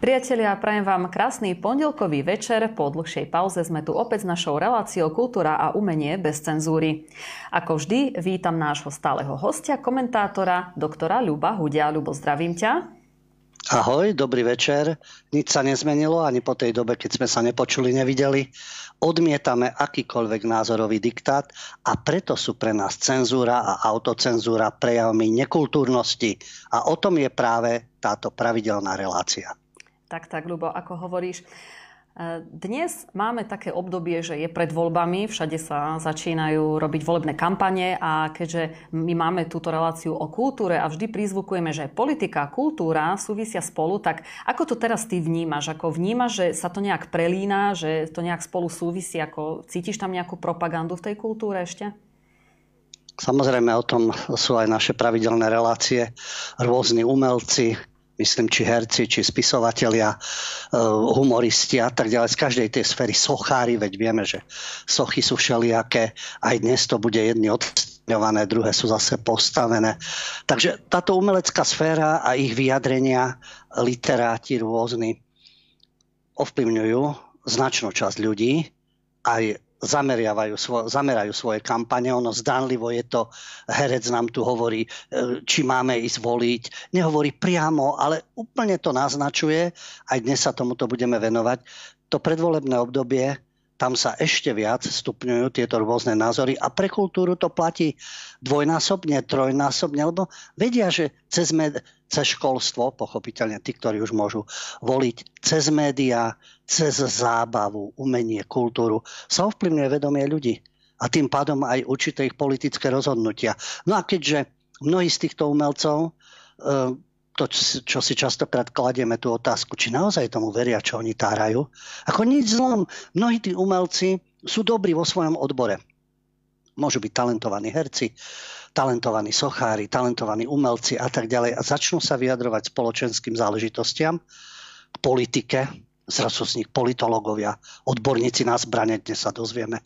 Priatelia, prajem vám krásny pondelkový večer. Po dlhšej pauze sme tu opäť s našou reláciou Kultúra a umenie bez cenzúry. Ako vždy, vítam nášho stáleho hostia, komentátora, doktora Ľuba Hudia. Ľubo, zdravím ťa. Ahoj, dobrý večer. Nič sa nezmenilo ani po tej dobe, keď sme sa nepočuli, nevideli. Odmietame akýkoľvek názorový diktát a preto sú pre nás cenzúra a autocenzúra prejavmi nekultúrnosti. A o tom je práve táto pravidelná relácia. Tak, tak, Ľubo, ako hovoríš. E, dnes máme také obdobie, že je pred voľbami, všade sa začínajú robiť volebné kampane a keďže my máme túto reláciu o kultúre a vždy prizvukujeme, že politika a kultúra súvisia spolu, tak ako to teraz ty vnímaš? Ako vnímaš, že sa to nejak prelína, že to nejak spolu súvisí? Ako cítiš tam nejakú propagandu v tej kultúre ešte? Samozrejme, o tom sú aj naše pravidelné relácie. Rôzni umelci, myslím, či herci, či spisovatelia, eh, humoristi a tak ďalej. Z každej tej sféry sochári, veď vieme, že sochy sú všelijaké. Aj dnes to bude jedny odstňované, druhé sú zase postavené. Takže táto umelecká sféra a ich vyjadrenia, literáti rôzni, ovplyvňujú značnú časť ľudí, aj zameriavajú svo, zamerajú svoje kampane. Ono zdánlivo je to, herec nám tu hovorí, e, či máme ísť voliť. Nehovorí priamo, ale úplne to naznačuje. Aj dnes sa tomuto budeme venovať. To predvolebné obdobie tam sa ešte viac stupňujú tieto rôzne názory a pre kultúru to platí dvojnásobne, trojnásobne, lebo vedia, že cez, med, cez školstvo, pochopiteľne tí, ktorí už môžu voliť, cez médiá, cez zábavu, umenie, kultúru sa ovplyvňuje vedomie ľudí a tým pádom aj určité ich politické rozhodnutia. No a keďže mnohí z týchto umelcov eh, to, čo si častokrát kladieme tú otázku, či naozaj tomu veria, čo oni tárajú. Ako nič zlom. Mnohí tí umelci sú dobrí vo svojom odbore. Môžu byť talentovaní herci, talentovaní sochári, talentovaní umelci a tak ďalej a začnú sa vyjadrovať spoločenským záležitostiam, k politike, zrazu z nich politológovia, odborníci na zbrane, dnes sa dozvieme,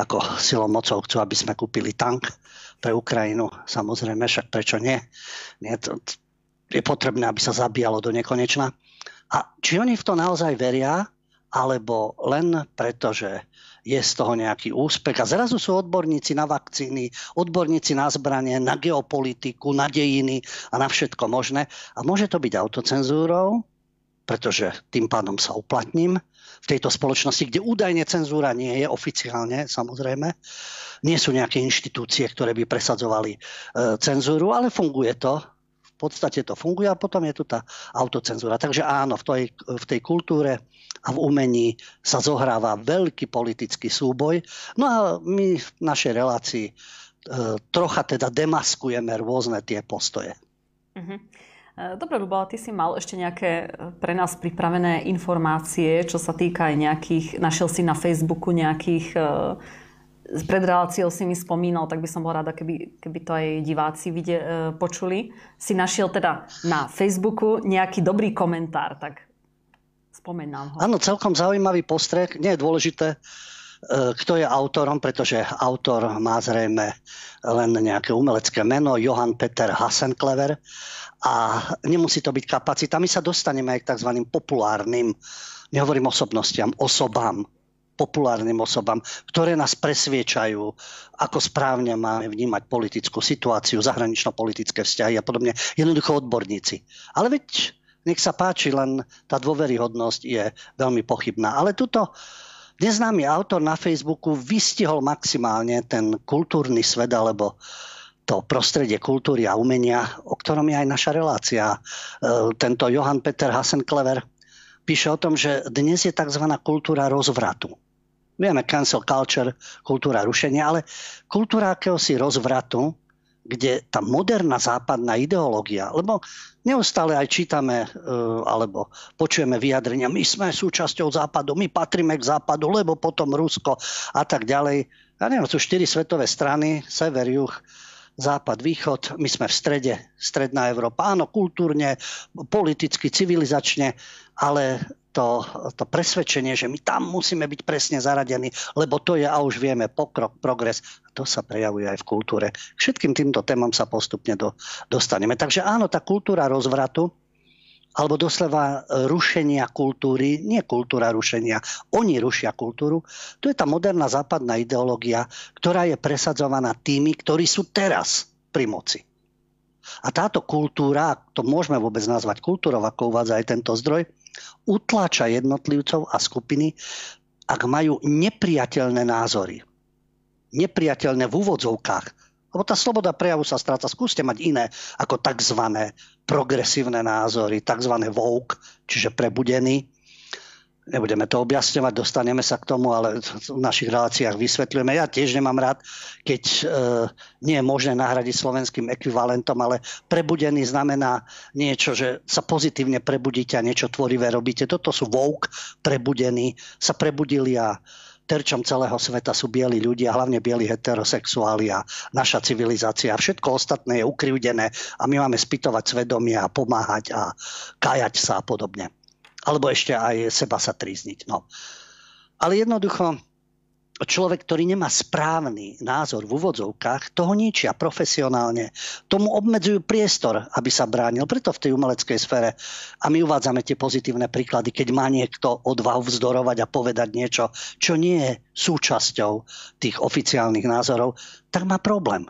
ako silou mocou chcú, aby sme kúpili tank pre Ukrajinu. Samozrejme, však prečo nie? nie to, je potrebné, aby sa zabíjalo do nekonečna. A či oni v to naozaj veria, alebo len preto, že je z toho nejaký úspech. A zrazu sú odborníci na vakcíny, odborníci na zbranie, na geopolitiku, na dejiny a na všetko možné. A môže to byť autocenzúrou, pretože tým pádom sa uplatním v tejto spoločnosti, kde údajne cenzúra nie je oficiálne, samozrejme. Nie sú nejaké inštitúcie, ktoré by presadzovali e, cenzúru, ale funguje to v podstate to funguje a potom je tu tá autocenzúra. Takže áno, v tej, v tej kultúre a v umení sa zohráva veľký politický súboj. No a my v našej relácii e, trocha teda demaskujeme rôzne tie postoje. Uh-huh. Dobre, Lubo, ty si mal ešte nejaké pre nás pripravené informácie, čo sa týka aj nejakých, našiel si na Facebooku nejakých pred reláciou si mi spomínal, tak by som bola rada, keby, keby to aj diváci vide, počuli. Si našiel teda na Facebooku nejaký dobrý komentár, tak spomeň nám ho. Áno, celkom zaujímavý postreh. Nie je dôležité, kto je autorom, pretože autor má zrejme len nejaké umelecké meno, Johan Peter Hassenklever a nemusí to byť kapacita. My sa dostaneme aj k tzv. populárnym, nehovorím osobnostiam, osobám, populárnym osobám, ktoré nás presviečajú, ako správne máme vnímať politickú situáciu, zahranično-politické vzťahy a podobne. Jednoducho odborníci. Ale veď nech sa páči, len tá dôveryhodnosť je veľmi pochybná. Ale tuto neznámy autor na Facebooku vystihol maximálne ten kultúrny svet alebo to prostredie kultúry a umenia, o ktorom je aj naša relácia. E, tento Johan Peter Hassenklever píše o tom, že dnes je tzv. kultúra rozvratu. Vieme cancel culture, kultúra rušenia, ale kultúra akéhosi rozvratu, kde tá moderná západná ideológia, lebo neustále aj čítame e, alebo počujeme vyjadrenia, my sme súčasťou západu, my patríme k západu, lebo potom Rusko a tak ďalej. Ja neviem, sú štyri svetové strany, sever, juh, západ, východ, my sme v strede, stredná Európa. Áno, kultúrne, politicky, civilizačne, ale to, to presvedčenie, že my tam musíme byť presne zaradení, lebo to je, a už vieme, pokrok, progres, to sa prejavuje aj v kultúre. Všetkým týmto témam sa postupne do, dostaneme. Takže áno, tá kultúra rozvratu alebo doslova rušenia kultúry, nie kultúra rušenia, oni rušia kultúru. To je tá moderná západná ideológia, ktorá je presadzovaná tými, ktorí sú teraz pri moci. A táto kultúra, to môžeme vôbec nazvať kultúrou, ako uvádza aj tento zdroj, utláča jednotlivcov a skupiny, ak majú nepriateľné názory. Nepriateľné v úvodzovkách. Lebo tá sloboda prejavu sa stráca. Skúste mať iné ako tzv. progresívne názory, tzv. woke, čiže prebudený. Nebudeme to objasňovať, dostaneme sa k tomu, ale v našich reláciách vysvetľujeme. Ja tiež nemám rád, keď e, nie je možné nahradiť slovenským ekvivalentom, ale prebudený znamená niečo, že sa pozitívne prebudíte a niečo tvorivé robíte. Toto sú woke, prebudení, sa prebudili a terčom celého sveta sú bieli ľudia, hlavne bieli heterosexuáli a naša civilizácia. Všetko ostatné je ukrivdené a my máme spytovať svedomie a pomáhať a kajať sa a podobne alebo ešte aj seba sa trízniť. No. Ale jednoducho, človek, ktorý nemá správny názor v úvodzovkách, toho ničia profesionálne. Tomu obmedzujú priestor, aby sa bránil. Preto v tej umeleckej sfére, a my uvádzame tie pozitívne príklady, keď má niekto odvahu vzdorovať a povedať niečo, čo nie je súčasťou tých oficiálnych názorov, tak má problém.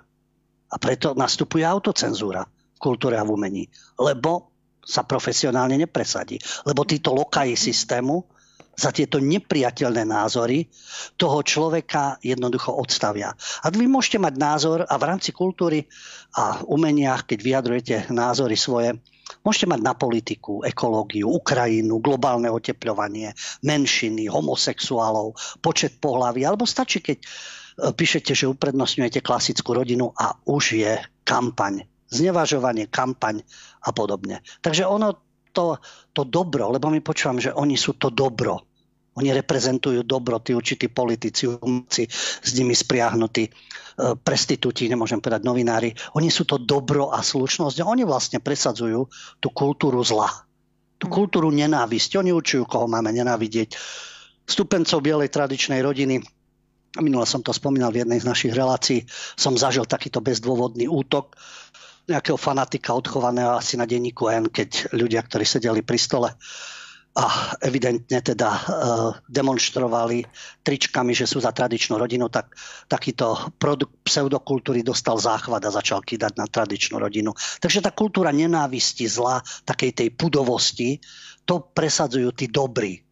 A preto nastupuje autocenzúra v kultúre a v umení. Lebo sa profesionálne nepresadí. Lebo títo lokaji systému za tieto nepriateľné názory toho človeka jednoducho odstavia. A vy môžete mať názor a v rámci kultúry a umeniach, keď vyjadrujete názory svoje, môžete mať na politiku, ekológiu, Ukrajinu, globálne oteplovanie, menšiny, homosexuálov, počet pohlaví, alebo stačí, keď e, píšete, že uprednostňujete klasickú rodinu a už je kampaň znevažovanie, kampaň a podobne. Takže ono to, to dobro, lebo my počúvam, že oni sú to dobro. Oni reprezentujú dobro, tí určití politici, umci, s nimi spriahnutí, e, prestitúti, nemôžem povedať novinári. Oni sú to dobro a slušnosť oni vlastne presadzujú tú kultúru zla. Tú kultúru nenávisti. Oni učujú, koho máme nenávidieť. Stupencov bielej tradičnej rodiny minule som to spomínal v jednej z našich relácií, som zažil takýto bezdôvodný útok nejakého fanatika odchovaného asi na denníku N, keď ľudia, ktorí sedeli pri stole a evidentne teda e, demonstrovali tričkami, že sú za tradičnú rodinu, tak takýto produkt pseudokultúry dostal záchvat a začal kýdať na tradičnú rodinu. Takže tá kultúra nenávisti, zla, takej tej pudovosti, to presadzujú tí dobrí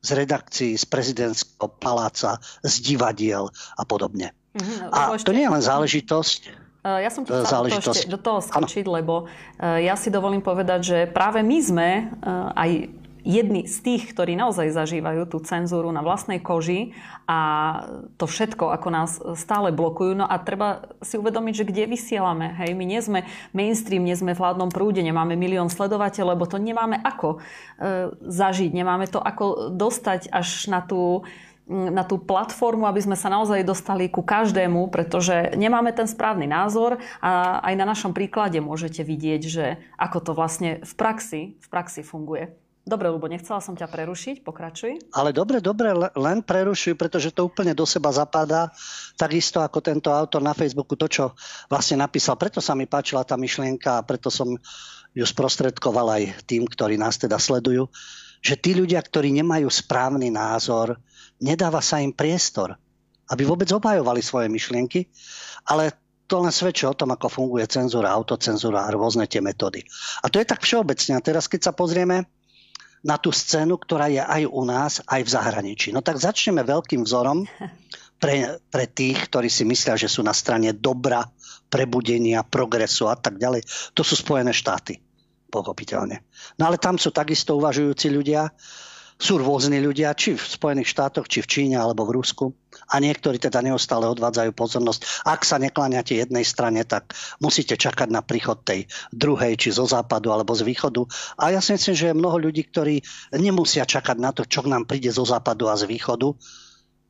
z redakcií, z prezidentského paláca, z divadiel a podobne. Mm-hmm, a to nie je len záležitosť Eh, ja som ti chcela do, ešte, do toho skočiť, ano. lebo eh, ja si dovolím povedať, že práve my sme eh, aj jedni z tých, ktorí naozaj zažívajú tú cenzúru na vlastnej koži a to všetko, ako nás stále blokujú. No a treba si uvedomiť, že kde vysielame. Hej, my nie sme mainstream, nie sme v hladnom prúde, nemáme milión sledovateľov, lebo to nemáme ako e, zažiť, nemáme to ako dostať až na tú na tú platformu, aby sme sa naozaj dostali ku každému, pretože nemáme ten správny názor a aj na našom príklade môžete vidieť, že ako to vlastne v praxi, v praxi funguje. Dobre, lebo nechcela som ťa prerušiť, pokračuj. Ale dobre, dobre, len prerušuj, pretože to úplne do seba zapadá, takisto ako tento autor na Facebooku, to, čo vlastne napísal. Preto sa mi páčila tá myšlienka a preto som ju sprostredkoval aj tým, ktorí nás teda sledujú, že tí ľudia, ktorí nemajú správny názor, nedáva sa im priestor, aby vôbec obhajovali svoje myšlienky, ale to len svedčí o tom, ako funguje cenzúra, autocenzúra a rôzne tie metódy. A to je tak všeobecne. A teraz, keď sa pozrieme na tú scénu, ktorá je aj u nás, aj v zahraničí. No tak začneme veľkým vzorom pre, pre tých, ktorí si myslia, že sú na strane dobra, prebudenia, progresu a tak ďalej. To sú Spojené štáty, pochopiteľne. No ale tam sú takisto uvažujúci ľudia, sú rôzni ľudia, či v Spojených štátoch, či v Číne alebo v Rusku. A niektorí teda neustále odvádzajú pozornosť. Ak sa nekláňate jednej strane, tak musíte čakať na príchod tej druhej, či zo západu alebo z východu. A ja si myslím, že je mnoho ľudí, ktorí nemusia čakať na to, čo k nám príde zo západu a z východu.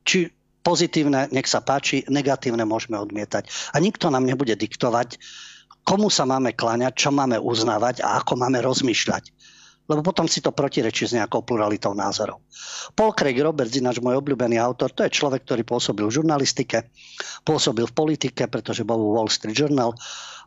Či pozitívne, nech sa páči, negatívne môžeme odmietať. A nikto nám nebude diktovať, komu sa máme kláňať, čo máme uznávať a ako máme rozmýšľať lebo potom si to protirečí s nejakou pluralitou názorov. Paul Craig Roberts, ináč môj obľúbený autor, to je človek, ktorý pôsobil v žurnalistike, pôsobil v politike, pretože bol v Wall Street Journal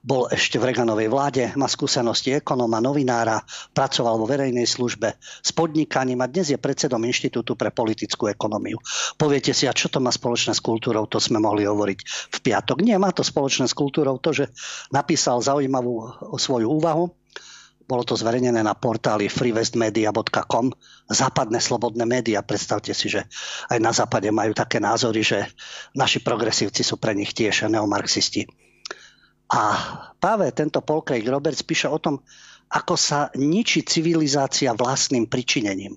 bol ešte v Reganovej vláde, má skúsenosti ekonóma, novinára, pracoval vo verejnej službe s podnikaním a dnes je predsedom Inštitútu pre politickú ekonómiu. Poviete si, a čo to má spoločné s kultúrou, to sme mohli hovoriť v piatok. Nie, má to spoločné s kultúrou to, že napísal zaujímavú svoju úvahu, bolo to zverejnené na portáli freewestmedia.com. Západné slobodné médiá. Predstavte si, že aj na západe majú také názory, že naši progresívci sú pre nich tiež neomarxisti. A práve tento Paul Craig Roberts píše o tom, ako sa ničí civilizácia vlastným pričinením.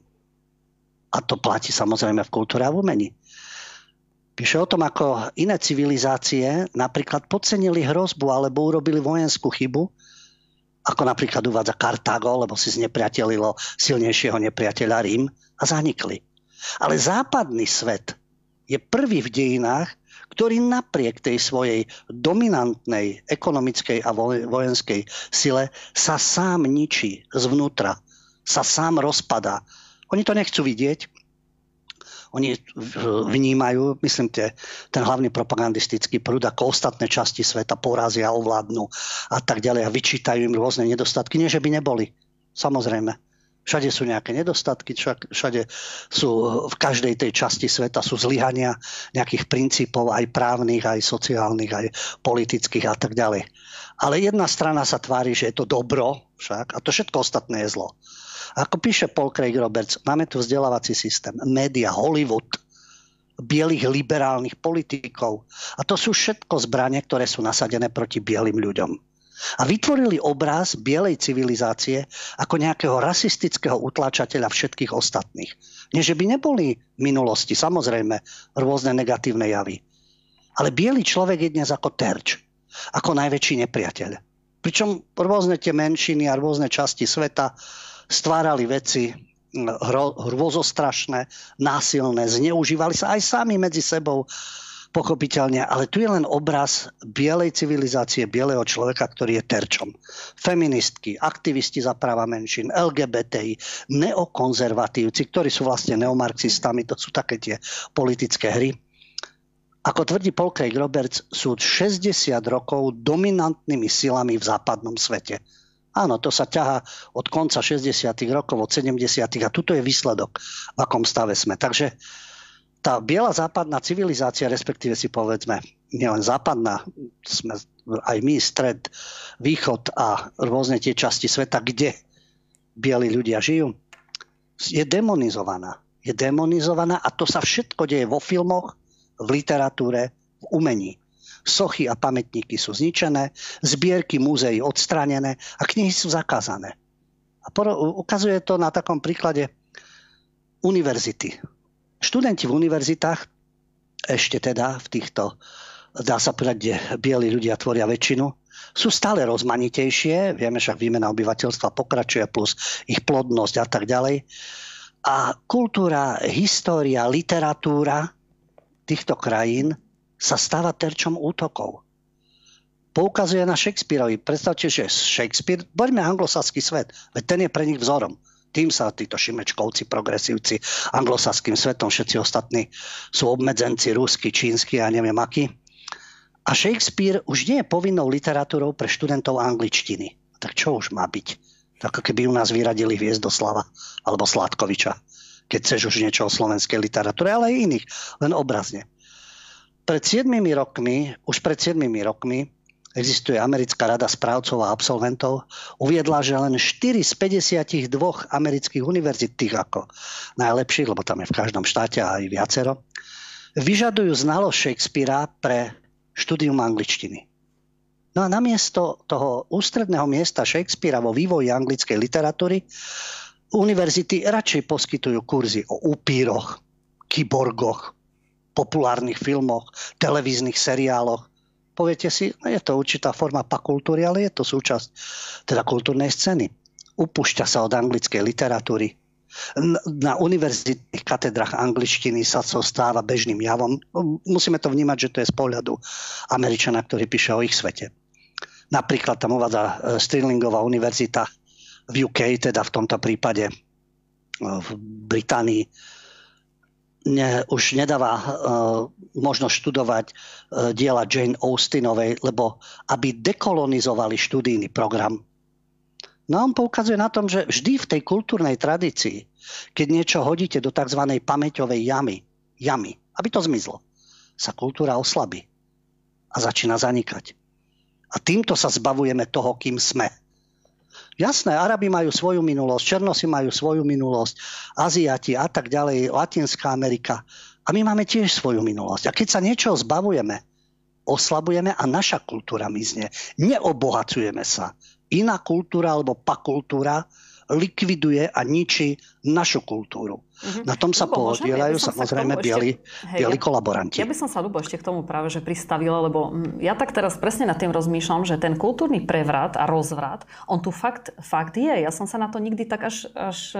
A to platí samozrejme v kultúre a v umení. Píše o tom, ako iné civilizácie napríklad podcenili hrozbu alebo urobili vojenskú chybu, ako napríklad uvádza Kartágo, lebo si znepriatelilo silnejšieho nepriateľa Rím a zanikli. Ale západný svet je prvý v dejinách, ktorý napriek tej svojej dominantnej ekonomickej a vojenskej sile sa sám ničí zvnútra, sa sám rozpadá. Oni to nechcú vidieť, oni vnímajú, myslím, tie, ten hlavný propagandistický prúd, ako ostatné časti sveta porazia, ovládnu a tak ďalej a vyčítajú im rôzne nedostatky. Nie, že by neboli. Samozrejme. Všade sú nejaké nedostatky, všade sú v každej tej časti sveta sú zlyhania nejakých princípov, aj právnych, aj sociálnych, aj politických a tak ďalej. Ale jedna strana sa tvári, že je to dobro však a to všetko ostatné je zlo. Ako píše Paul Craig Roberts, máme tu vzdelávací systém, média, Hollywood, bielých liberálnych politikov. A to sú všetko zbranie, ktoré sú nasadené proti bielým ľuďom. A vytvorili obraz bielej civilizácie ako nejakého rasistického utláčateľa všetkých ostatných. Nie, že by neboli v minulosti, samozrejme, rôzne negatívne javy. Ale biely človek je dnes ako terč, ako najväčší nepriateľ. Pričom rôzne tie menšiny a rôzne časti sveta stvárali veci hrôzostrašné, násilné, zneužívali sa aj sami medzi sebou pochopiteľne, ale tu je len obraz bielej civilizácie, bieleho človeka, ktorý je terčom. Feministky, aktivisti za práva menšín, LGBTI, neokonzervatívci, ktorí sú vlastne neomarxistami, to sú také tie politické hry. Ako tvrdí Paul Craig Roberts, sú 60 rokov dominantnými silami v západnom svete Áno, to sa ťaha od konca 60. rokov, od 70. a tuto je výsledok, v akom stave sme. Takže tá biela západná civilizácia, respektíve si povedzme, nielen západná, sme aj my, stred, východ a rôzne tie časti sveta, kde bieli ľudia žijú, je demonizovaná. Je demonizovaná a to sa všetko deje vo filmoch, v literatúre, v umení. Sochy a pamätníky sú zničené, zbierky múzeí odstranené a knihy sú zakázané. A ukazuje to na takom príklade univerzity. Študenti v univerzitách, ešte teda v týchto, dá sa povedať, kde bieli ľudia tvoria väčšinu, sú stále rozmanitejšie, vieme však výmena obyvateľstva pokračuje plus ich plodnosť a tak ďalej. A kultúra, história, literatúra týchto krajín sa stáva terčom útokov. Poukazuje na Shakespeareovi. Predstavte, že Shakespeare, poďme anglosaský svet, veď ten je pre nich vzorom. Tým sa títo šimečkovci, progresívci, anglosaským svetom, všetci ostatní sú obmedzenci, rusky, čínsky a neviem akí. A Shakespeare už nie je povinnou literatúrou pre študentov angličtiny. Tak čo už má byť? Tak keby u nás vyradili Hviezdoslava alebo Sládkoviča. Keď chceš už niečo o slovenskej literatúre, ale aj iných, len obrazne pred 7 rokmi, už pred 7 rokmi, existuje Americká rada správcov a absolventov, uviedla, že len 4 z 52 amerických univerzit, tých ako najlepších, lebo tam je v každom štáte aj viacero, vyžadujú znalosť Shakespearea pre štúdium angličtiny. No a namiesto toho ústredného miesta Shakespearea vo vývoji anglickej literatúry univerzity radšej poskytujú kurzy o upíroch, kyborgoch, populárnych filmoch, televíznych seriáloch. Poviete si, no je to určitá forma pakultúry, ale je to súčasť teda kultúrnej scény. Upúšťa sa od anglickej literatúry. Na univerzitných katedrách angličtiny sa to stáva bežným javom. Musíme to vnímať, že to je z pohľadu Američana, ktorý píše o ich svete. Napríklad tam uvádza e, Stirlingová univerzita v UK, teda v tomto prípade e, v Británii, ne, už nedáva uh, možnosť študovať uh, diela Jane Austenovej, lebo aby dekolonizovali študijný program. No on poukazuje na tom, že vždy v tej kultúrnej tradícii, keď niečo hodíte do tzv. pamäťovej jamy, jamy, aby to zmizlo, sa kultúra oslabí a začína zanikať. A týmto sa zbavujeme toho, kým sme. Jasné, Arabi majú svoju minulosť, Černosi majú svoju minulosť, Aziati a tak ďalej, Latinská Amerika. A my máme tiež svoju minulosť. A keď sa niečoho zbavujeme, oslabujeme a naša kultúra mizne. Neobohacujeme sa. Iná kultúra alebo pakultúra likviduje a ničí našu kultúru. Mm-hmm. Na tom sa Lubo, podielajú ja samozrejme bieli, bieli kolaboranti. Ja by som sa Lubo ešte k tomu práve že pristavila, lebo mm, ja tak teraz presne nad tým rozmýšľam, že ten kultúrny prevrat a rozvrat, on tu fakt, fakt je. Ja som sa na to nikdy tak až, až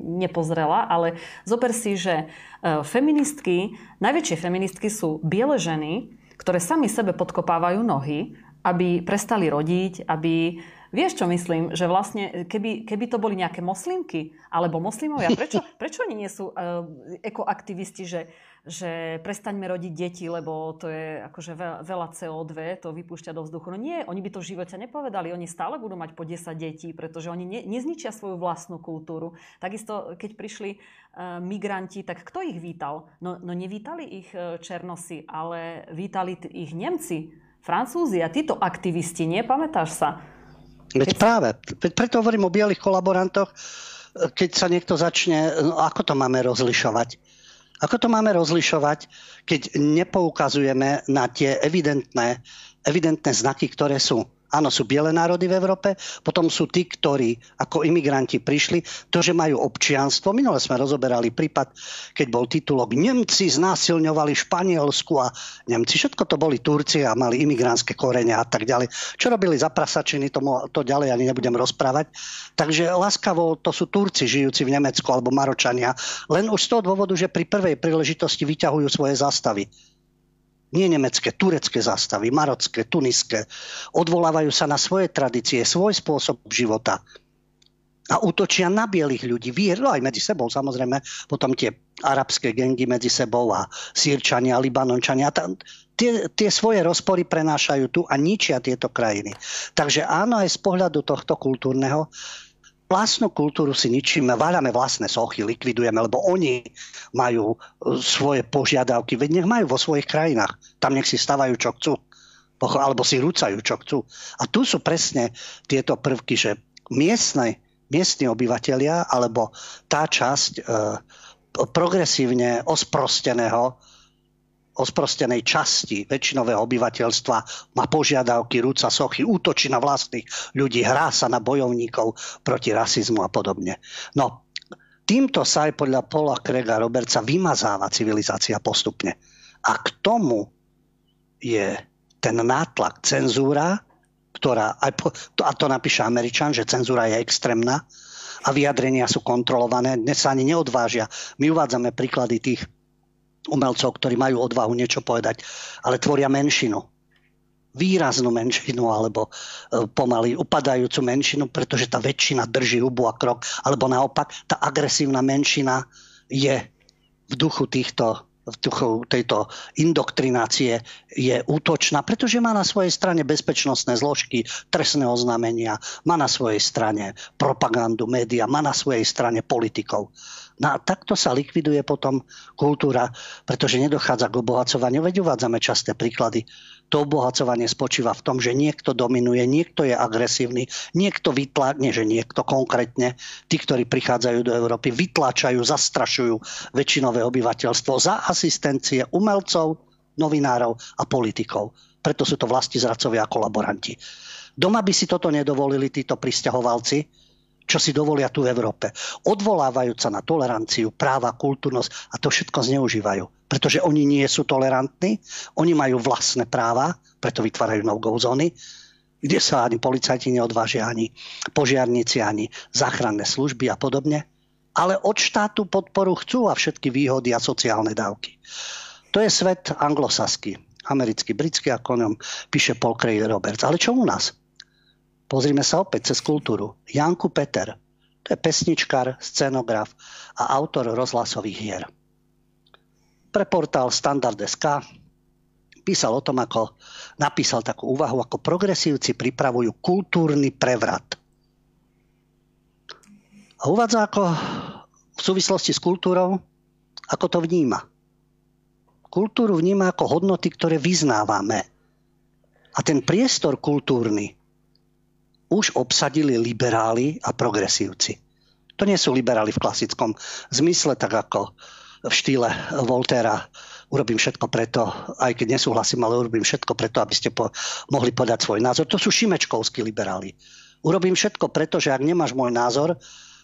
nepozrela, ale zober si, že e, feministky, najväčšie feministky sú biele ženy, ktoré sami sebe podkopávajú nohy, aby prestali rodiť, aby Vieš, čo myslím? Že vlastne, keby, keby to boli nejaké moslimky alebo moslimovia, prečo, prečo oni nie sú uh, ekoaktivisti, že, že prestaňme rodiť deti, lebo to je akože veľa CO2, to vypúšťa do vzduchu. No nie, oni by to v živote nepovedali. Oni stále budú mať po 10 detí, pretože oni ne, nezničia svoju vlastnú kultúru. Takisto, keď prišli uh, migranti, tak kto ich vítal? No, no nevítali ich uh, Černosi, ale vítali t- ich Nemci, Francúzi a títo aktivisti, nie? Pamätáš sa? Veď práve, preto hovorím o bielých kolaborantoch, keď sa niekto začne, no ako to máme rozlišovať? Ako to máme rozlišovať, keď nepoukazujeme na tie evidentné, evidentné znaky, ktoré sú Áno, sú biele národy v Európe, potom sú tí, ktorí ako imigranti prišli, to, že majú občianstvo. Minule sme rozoberali prípad, keď bol titulok Nemci znásilňovali Španielsku a Nemci, všetko to boli Turci a mali imigrantské korene a tak ďalej. Čo robili za prasačiny, tomu, to ďalej ani nebudem rozprávať. Takže láskavo to sú Turci žijúci v Nemecku alebo Maročania, len už z toho dôvodu, že pri prvej príležitosti vyťahujú svoje zástavy nie nemecké, turecké zástavy, marocké, tuniské. Odvolávajú sa na svoje tradície, svoj spôsob života a útočia na bielých ľudí. Vierno aj medzi sebou, samozrejme, potom tie arabské gengy medzi sebou a sírčania, libanončania. Tie, tie svoje rozpory prenášajú tu a ničia tieto krajiny. Takže áno, aj z pohľadu tohto kultúrneho vlastnú kultúru si ničíme, váľame vlastné sochy, likvidujeme, lebo oni majú e, svoje požiadavky, veď nech majú vo svojich krajinách. Tam nech si stavajú, čo chcú. Alebo si rúcajú, čo chcú. A tu sú presne tieto prvky, že miestne, miestni obyvateľia, alebo tá časť e, progresívne osprosteného osprostenej časti väčšinového obyvateľstva má požiadavky, rúca sochy, útočí na vlastných ľudí, hrá sa na bojovníkov proti rasizmu a podobne. No, týmto sa aj podľa Paula Krega Robertsa vymazáva civilizácia postupne. A k tomu je ten nátlak, cenzúra, ktorá, aj po, a to napíše Američan, že cenzúra je extrémna a vyjadrenia sú kontrolované. Dnes sa ani neodvážia. My uvádzame príklady tých umelcov, ktorí majú odvahu niečo povedať, ale tvoria menšinu. Výraznú menšinu alebo e, pomaly upadajúcu menšinu, pretože tá väčšina drží hubu a krok, alebo naopak tá agresívna menšina je v duchu týchto tejto indoktrinácie je útočná, pretože má na svojej strane bezpečnostné zložky, trestné oznámenia, má na svojej strane propagandu, média, má na svojej strane politikov. No a takto sa likviduje potom kultúra, pretože nedochádza k obohacovaniu. Veď uvádzame časté príklady. To obohacovanie spočíva v tom, že niekto dominuje, niekto je agresívny, niekto vytláča, že niekto konkrétne, tí, ktorí prichádzajú do Európy, vytláčajú, zastrašujú väčšinové obyvateľstvo za asistencie umelcov, novinárov a politikov. Preto sú to vlasti zradcovia a kolaboranti. Doma by si toto nedovolili títo pristahovalci, čo si dovolia tu v Európe. Odvolávajúc sa na toleranciu, práva, kultúrnosť a to všetko zneužívajú. Pretože oni nie sú tolerantní, oni majú vlastné práva, preto vytvárajú no-go zóny, kde sa ani policajti neodvážia, ani požiarníci, ani záchranné služby a podobne. Ale od štátu podporu chcú a všetky výhody a sociálne dávky. To je svet anglosaský, americký, britský, ako o ňom píše Paul Craig Roberts. Ale čo u nás? Pozrime sa opäť cez kultúru. Janku Peter, to je pesničkár, scenograf a autor rozhlasových hier. pre portál Standard.sk písal o tom, ako napísal takú úvahu, ako progresívci pripravujú kultúrny prevrat. A uvádza ako v súvislosti s kultúrou, ako to vníma. Kultúru vníma ako hodnoty, ktoré vyznávame. A ten priestor kultúrny už obsadili liberáli a progresívci. To nie sú liberáli v klasickom zmysle, tak ako v štýle Voltera urobím všetko preto, aj keď nesúhlasím, ale urobím všetko preto, aby ste po, mohli podať svoj názor. To sú šimečkovskí liberáli. Urobím všetko preto, že ak nemáš môj názor,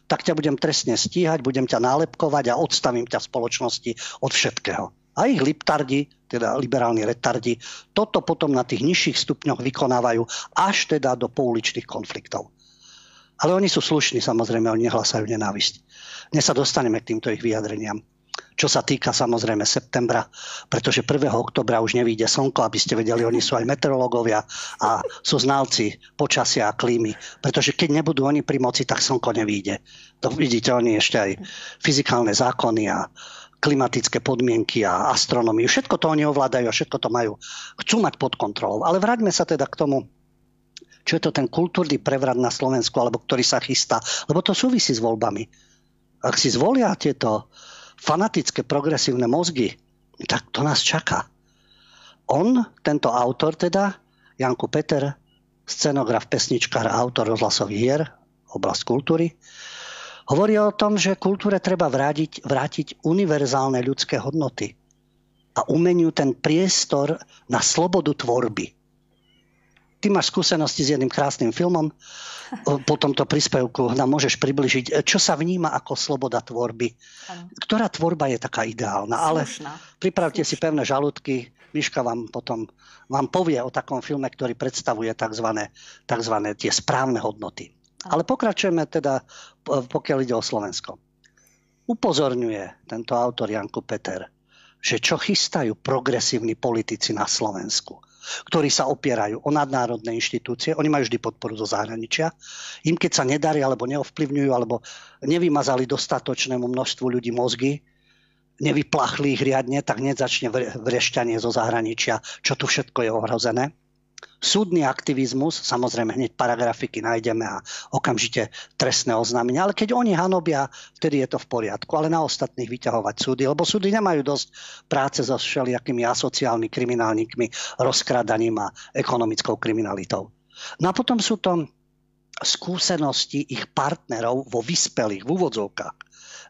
tak ťa budem trestne stíhať, budem ťa nálepkovať a odstavím ťa v spoločnosti od všetkého. A ich liptardi, teda liberálni retardi, toto potom na tých nižších stupňoch vykonávajú až teda do pouličných konfliktov. Ale oni sú slušní, samozrejme, oni nehlasajú nenávisť. Dnes sa dostaneme k týmto ich vyjadreniam čo sa týka samozrejme septembra, pretože 1. oktobra už nevíde slnko, aby ste vedeli, oni sú aj meteorológovia a sú znalci počasia a klímy, pretože keď nebudú oni pri moci, tak slnko nevíde. To vidíte, oni ešte aj fyzikálne zákony a klimatické podmienky a astronómiu. Všetko to oni ovládajú a všetko to majú. Chcú mať pod kontrolou. Ale vráťme sa teda k tomu, čo je to ten kultúrny prevrat na Slovensku, alebo ktorý sa chystá. Lebo to súvisí s voľbami. Ak si zvolia tieto fanatické progresívne mozgy, tak to nás čaká. On, tento autor teda, Janku Peter, scenograf, pesničkár a autor rozhlasových hier, oblasť kultúry, hovorí o tom, že kultúre treba vrátiť, vrátiť univerzálne ľudské hodnoty a umeniu ten priestor na slobodu tvorby. Ty máš skúsenosti s jedným krásnym filmom, po tomto príspevku nám môžeš približiť, čo sa vníma ako sloboda tvorby. Ktorá tvorba je taká ideálna, ale pripravte Slušná. si pevné žalúdky, Miška vám potom vám povie o takom filme, ktorý predstavuje tzv. tzv. tie správne hodnoty. Ale pokračujeme teda, pokiaľ ide o Slovensko. Upozorňuje tento autor Janku Peter, že čo chystajú progresívni politici na Slovensku ktorí sa opierajú o nadnárodné inštitúcie. Oni majú vždy podporu zo zahraničia. Im keď sa nedarí, alebo neovplyvňujú, alebo nevymazali dostatočnému množstvu ľudí mozgy, nevyplachli ich riadne, tak hneď začne vrešťanie zo zahraničia, čo tu všetko je ohrozené. Súdny aktivizmus, samozrejme hneď paragrafiky nájdeme a okamžite trestné oznámenia, ale keď oni hanobia, vtedy je to v poriadku, ale na ostatných vyťahovať súdy, lebo súdy nemajú dosť práce so všelijakými asociálnymi kriminálnikmi, rozkradaním a ekonomickou kriminalitou. No a potom sú to skúsenosti ich partnerov vo vyspelých, v úvodzovkách,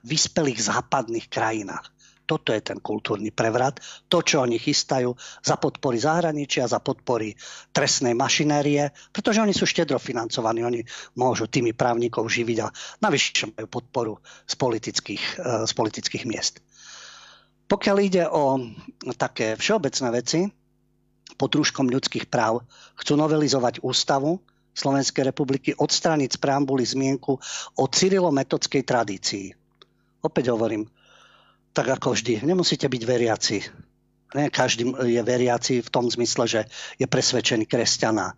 vyspelých západných krajinách toto je ten kultúrny prevrat. To, čo oni chystajú za podpory zahraničia, za podpory trestnej mašinérie, pretože oni sú štedro financovaní, oni môžu tými právnikov živiť a navyše majú podporu z politických, eh, z politických miest. Pokiaľ ide o také všeobecné veci, pod rúškom ľudských práv chcú novelizovať ústavu Slovenskej republiky, odstrániť z preambuly zmienku o cyrilometodskej tradícii. Opäť hovorím, tak ako vždy, nemusíte byť veriaci. Ne, každý je veriaci v tom zmysle, že je presvedčený kresťana e,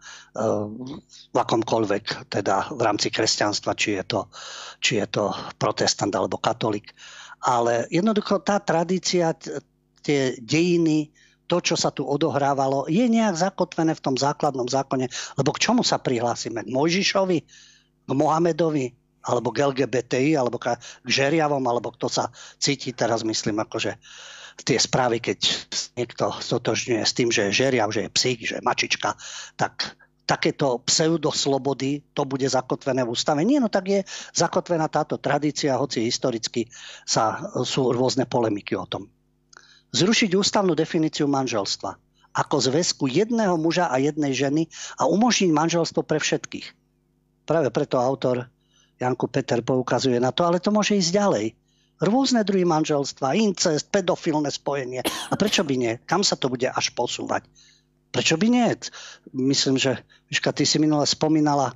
v akomkoľvek, teda v rámci kresťanstva, či je to, či je to protestant alebo katolík. Ale jednoducho tá tradícia, tie dejiny, to, čo sa tu odohrávalo, je nejak zakotvené v tom základnom zákone. Lebo k čomu sa prihlásime? K Mojžišovi? K Mohamedovi? Alebo k LGBTI, alebo k žeriavom, alebo kto sa cíti, teraz myslím akože tie správy, keď niekto stotožňuje s tým, že je žeriav, že je psík, že je mačička, tak takéto pseudoslobody, to bude zakotvené v ústave. Nie, no tak je zakotvená táto tradícia, hoci historicky sa, sú rôzne polemiky o tom. Zrušiť ústavnú definíciu manželstva ako zväzku jedného muža a jednej ženy a umožniť manželstvo pre všetkých. Práve preto autor Janku Peter poukazuje na to, ale to môže ísť ďalej. Rôzne druhy manželstva, incest, pedofilné spojenie. A prečo by nie? Kam sa to bude až posúvať? Prečo by nie? Myslím, že Miška, ty si minule spomínala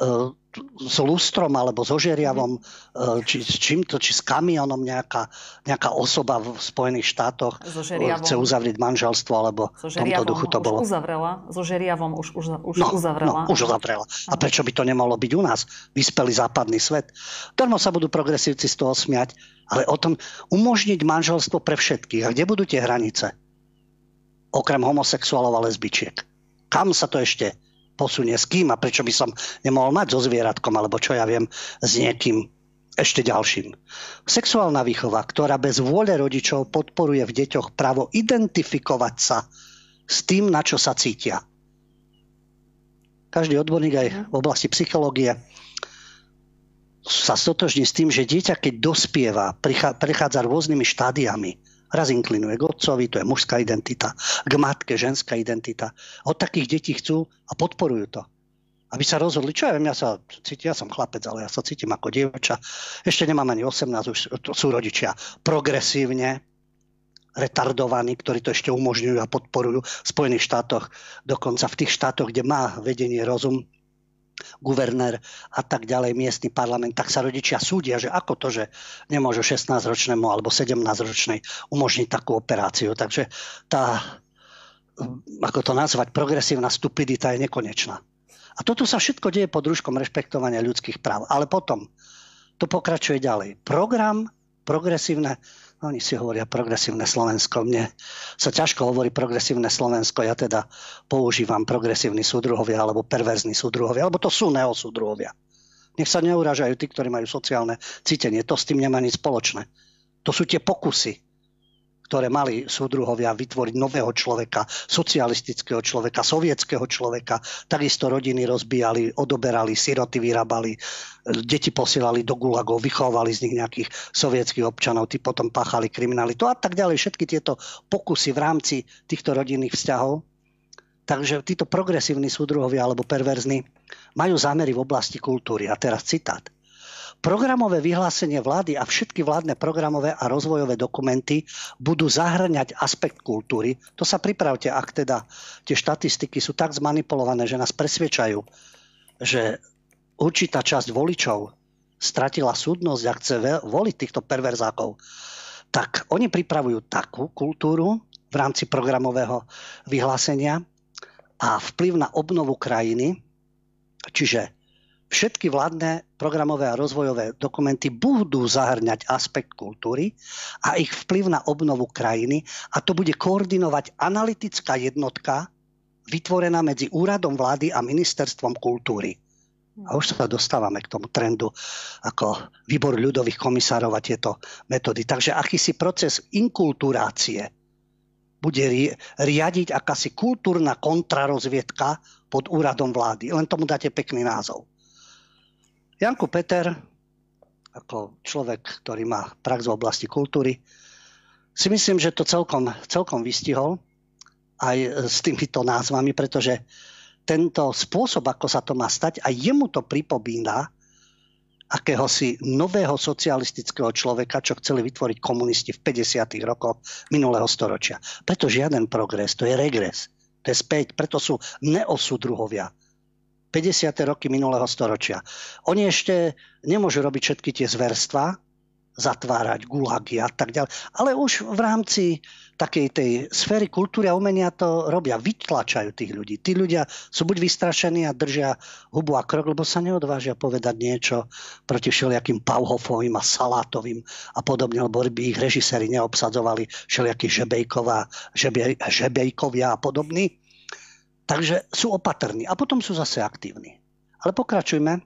uh, s lustrom alebo so žeriavom, mm. či s čímto, či s kamionom nejaká, nejaká osoba v Spojených štátoch so chce uzavrieť manželstvo, alebo so v tomto duchu to bolo. uzavrela, so žeriavom už, už, už no, uzavrela. No, už uzavrela. A prečo by to nemalo byť u nás? Vyspelý západný svet. Darmo sa budú progresívci z toho smiať, ale o tom umožniť manželstvo pre všetkých. A kde budú tie hranice? Okrem homosexuálov a lesbičiek. Kam sa to ešte posunie s kým a prečo by som nemohol mať so zvieratkom alebo čo ja viem s niekým ešte ďalším. Sexuálna výchova, ktorá bez vôle rodičov podporuje v deťoch právo identifikovať sa s tým, na čo sa cítia. Každý odborník aj v oblasti psychológie sa stotožní s tým, že dieťa, keď dospieva, prechádza rôznymi štádiami, Raz inklinuje k otcovi, to je mužská identita, k matke, ženská identita. Od takých detí chcú a podporujú to. Aby sa rozhodli, čo ja viem, ja sa cítim, ja som chlapec, ale ja sa cítim ako dievča. Ešte nemám ani 18, už sú rodičia progresívne retardovaní, ktorí to ešte umožňujú a podporujú v Spojených štátoch, dokonca v tých štátoch, kde má vedenie rozum, guvernér a tak ďalej, miestny parlament, tak sa rodičia súdia, že ako to, že nemôžu 16-ročnému alebo 17-ročnej umožniť takú operáciu. Takže tá, ako to nazvať, progresívna stupidita je nekonečná. A toto sa všetko deje pod rúškom rešpektovania ľudských práv. Ale potom to pokračuje ďalej. Program progresívne oni si hovoria progresívne Slovensko. Mne sa ťažko hovorí progresívne Slovensko. Ja teda používam progresívni súdruhovia alebo perverzní súdruhovia, alebo to sú neosúdruhovia. Nech sa neurážajú tí, ktorí majú sociálne cítenie. To s tým nemá nič spoločné. To sú tie pokusy ktoré mali súdruhovia vytvoriť nového človeka, socialistického človeka, sovietského človeka. Takisto rodiny rozbíjali, odoberali, siroty vyrábali, deti posielali do gulagov, vychovali z nich nejakých sovietských občanov, tí potom páchali kriminalitu a tak ďalej. Všetky tieto pokusy v rámci týchto rodinných vzťahov. Takže títo progresívni súdruhovia alebo perverzní majú zámery v oblasti kultúry. A teraz citát. Programové vyhlásenie vlády a všetky vládne programové a rozvojové dokumenty budú zahrňať aspekt kultúry. To sa pripravte, ak teda tie štatistiky sú tak zmanipulované, že nás presvedčajú, že určitá časť voličov stratila súdnosť a chce voliť týchto perverzákov, tak oni pripravujú takú kultúru v rámci programového vyhlásenia a vplyv na obnovu krajiny, čiže všetky vládne programové a rozvojové dokumenty budú zahrňať aspekt kultúry a ich vplyv na obnovu krajiny a to bude koordinovať analytická jednotka vytvorená medzi úradom vlády a ministerstvom kultúry. A už sa dostávame k tomu trendu ako výbor ľudových komisárov a tieto metódy. Takže akýsi proces inkulturácie bude riadiť akási kultúrna kontrarozviedka pod úradom vlády. Len tomu dáte pekný názov. Janko Peter, ako človek, ktorý má prax v oblasti kultúry, si myslím, že to celkom, celkom vystihol aj s týmito názvami, pretože tento spôsob, ako sa to má stať, a jemu to pripomína akéhosi nového socialistického človeka, čo chceli vytvoriť komunisti v 50. rokoch minulého storočia. Preto žiaden progres, to je regres. To je späť, preto sú neosudruhovia. 50. roky minulého storočia. Oni ešte nemôžu robiť všetky tie zverstva, zatvárať gulagy a tak ďalej. Ale už v rámci takej tej sféry kultúry a umenia to robia. Vytlačajú tých ľudí. Tí ľudia sú buď vystrašení a držia hubu a krok, lebo sa neodvážia povedať niečo proti všelijakým Pauhofovým a Salátovým a podobne, lebo by ich režiséri neobsadzovali všelijakí Žebejková, žebej, Žebejkovia a podobní. Takže sú opatrní a potom sú zase aktívni. Ale pokračujme,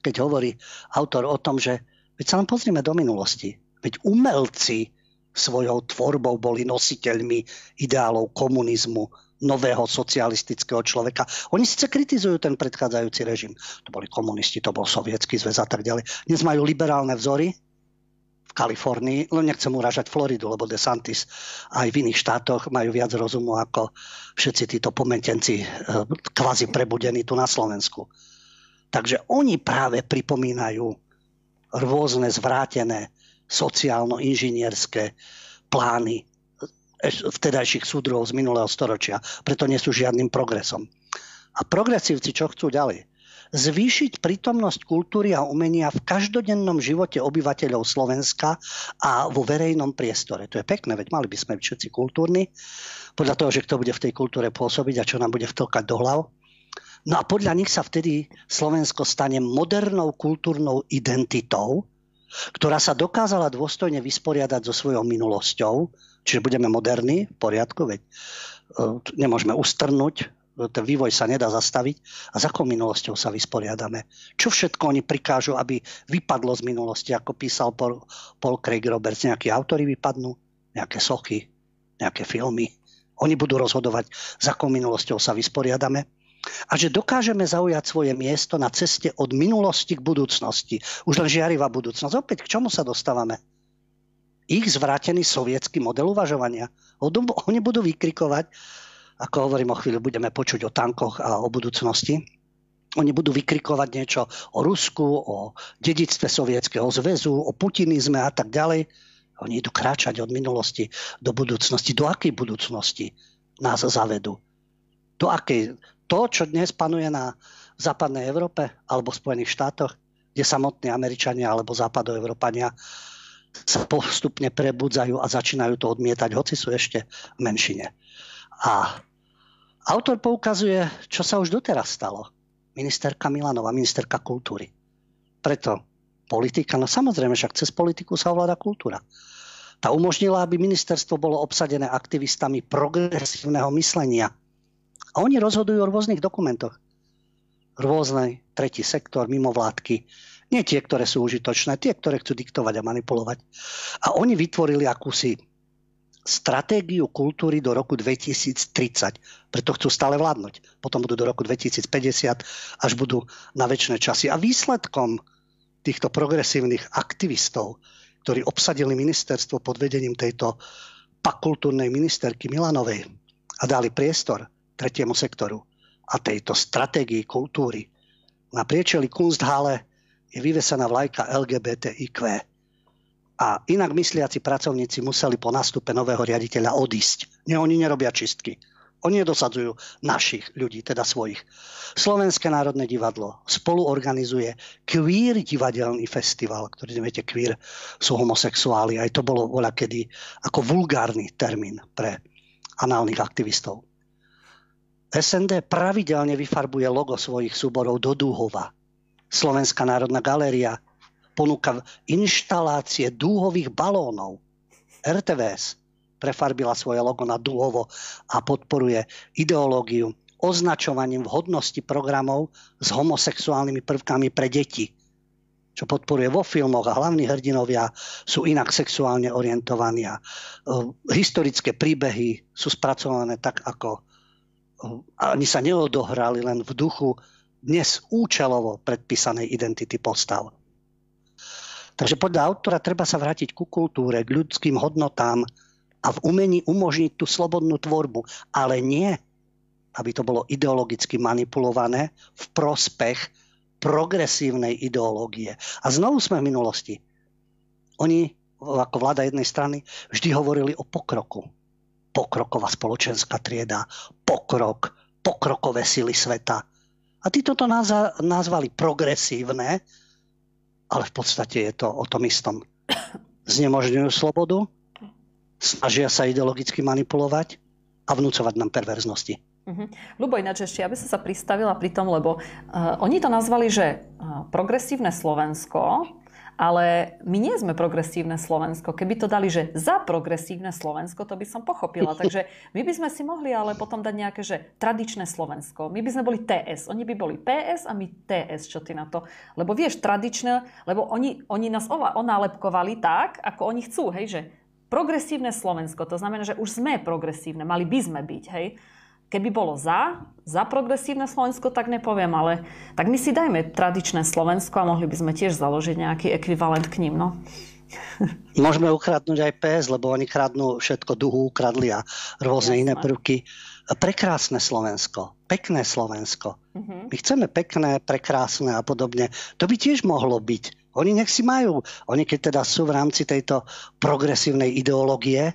keď hovorí autor o tom, že veď sa len pozrime do minulosti. Veď umelci svojou tvorbou boli nositeľmi ideálov komunizmu, nového socialistického človeka. Oni síce kritizujú ten predchádzajúci režim. To boli komunisti, to bol sovietský zväz a tak ďalej. Dnes majú liberálne vzory, Kalifornii, len nechcem uražať Floridu, lebo DeSantis aj v iných štátoch majú viac rozumu ako všetci títo pomentenci eh, kvazi prebudení tu na Slovensku. Takže oni práve pripomínajú rôzne zvrátené sociálno-inžinierské plány eh, vtedajších súdrov z minulého storočia. Preto nie sú žiadnym progresom. A progresívci čo chcú ďalej? Zvýšiť prítomnosť kultúry a umenia v každodennom živote obyvateľov Slovenska a vo verejnom priestore. To je pekné, veď mali by sme všetci kultúrni, podľa toho, že kto bude v tej kultúre pôsobiť a čo nám bude vtlkať do hlav. No a podľa nich sa vtedy Slovensko stane modernou kultúrnou identitou, ktorá sa dokázala dôstojne vysporiadať so svojou minulosťou, čiže budeme moderní, v poriadku, veď e, nemôžeme ustrnúť ten vývoj sa nedá zastaviť a za akou minulosťou sa vysporiadame. Čo všetko oni prikážu, aby vypadlo z minulosti, ako písal Paul, Paul Craig Roberts. Nejakí autory vypadnú, nejaké sochy, nejaké filmy. Oni budú rozhodovať, za akou minulosťou sa vysporiadame a že dokážeme zaujať svoje miesto na ceste od minulosti k budúcnosti. Už len žiarivá budúcnosť. Opäť k čomu sa dostávame? Ich zvrátený sovietský model uvažovania. Oni budú vykrikovať, ako hovorím o chvíľu, budeme počuť o tankoch a o budúcnosti. Oni budú vykrikovať niečo o Rusku, o dedictve Sovietskeho zväzu, o putinizme a tak ďalej. Oni idú kráčať od minulosti do budúcnosti. Do akej budúcnosti nás zavedú? Do akej? To, čo dnes panuje na západnej Európe alebo Spojených štátoch, kde samotní Američania alebo západoevropania sa postupne prebudzajú a začínajú to odmietať, hoci sú ešte v menšine. A autor poukazuje, čo sa už doteraz stalo. Ministerka Milanova, ministerka kultúry. Preto politika, no samozrejme, však cez politiku sa ovláda kultúra. Tá umožnila, aby ministerstvo bolo obsadené aktivistami progresívneho myslenia. A oni rozhodujú o rôznych dokumentoch. Rôzny tretí sektor, mimovládky. Nie tie, ktoré sú užitočné, tie, ktoré chcú diktovať a manipulovať. A oni vytvorili akúsi stratégiu kultúry do roku 2030. Preto chcú stále vládnuť. Potom budú do roku 2050, až budú na väčšie časy. A výsledkom týchto progresívnych aktivistov, ktorí obsadili ministerstvo pod vedením tejto pakultúrnej ministerky Milanovej a dali priestor tretiemu sektoru a tejto stratégii kultúry. Na priečeli Kunsthalle je vyvesená vlajka LGBTIQ a inak mysliaci pracovníci museli po nástupe nového riaditeľa odísť. Nie, oni nerobia čistky. Oni nedosadzujú našich ľudí, teda svojich. Slovenské národné divadlo spolu organizuje queer divadelný festival, ktorý viete, queer sú homosexuáli. Aj to bolo voľa kedy ako vulgárny termín pre análnych aktivistov. SND pravidelne vyfarbuje logo svojich súborov do Dúhova. Slovenská národná galéria ponúka inštalácie dúhových balónov. RTVS prefarbila svoje logo na dúhovo a podporuje ideológiu označovaním vhodnosti programov s homosexuálnymi prvkami pre deti čo podporuje vo filmoch a hlavní hrdinovia sú inak sexuálne orientovaní a uh, historické príbehy sú spracované tak, ako uh, ani sa neodohrali len v duchu dnes účelovo predpísanej identity postav. Takže podľa autora treba sa vrátiť ku kultúre, k ľudským hodnotám a v umení umožniť tú slobodnú tvorbu. Ale nie, aby to bolo ideologicky manipulované v prospech progresívnej ideológie. A znovu sme v minulosti. Oni, ako vláda jednej strany, vždy hovorili o pokroku. Pokroková spoločenská trieda, pokrok, pokrokové sily sveta. A títo to nazvali progresívne, ale v podstate je to o tom istom. Znemožňujú slobodu, snažia sa ideologicky manipulovať a vnúcovať nám perverznosti. Uh-huh. Ľubo, ináč ešte, aby som sa pristavila pri tom, lebo uh, oni to nazvali, že uh, progresívne Slovensko ale my nie sme progresívne Slovensko. Keby to dali, že za progresívne Slovensko, to by som pochopila. Takže my by sme si mohli ale potom dať nejaké, že tradičné Slovensko. My by sme boli TS. Oni by boli PS a my TS. Čo ty na to? Lebo vieš, tradičné, lebo oni, oni nás onálepkovali tak, ako oni chcú, hej, že progresívne Slovensko. To znamená, že už sme progresívne. Mali by sme byť, hej keby bolo za, za progresívne Slovensko, tak nepoviem, ale tak my si dajme tradičné Slovensko a mohli by sme tiež založiť nejaký ekvivalent k ním, no. Môžeme ukradnúť aj PS, lebo oni kradnú všetko, duhu ukradli a rôzne Jasne. iné prvky. Prekrásne Slovensko, pekné Slovensko. Uh-huh. My chceme pekné, prekrásne a podobne. To by tiež mohlo byť. Oni nech si majú. Oni keď teda sú v rámci tejto progresívnej ideológie,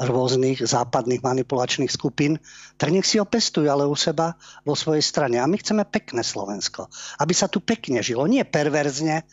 rôznych západných manipulačných skupín, tak nech si ho pestujú, ale u seba vo svojej strane. A my chceme pekné Slovensko. Aby sa tu pekne žilo. Nie perverzne,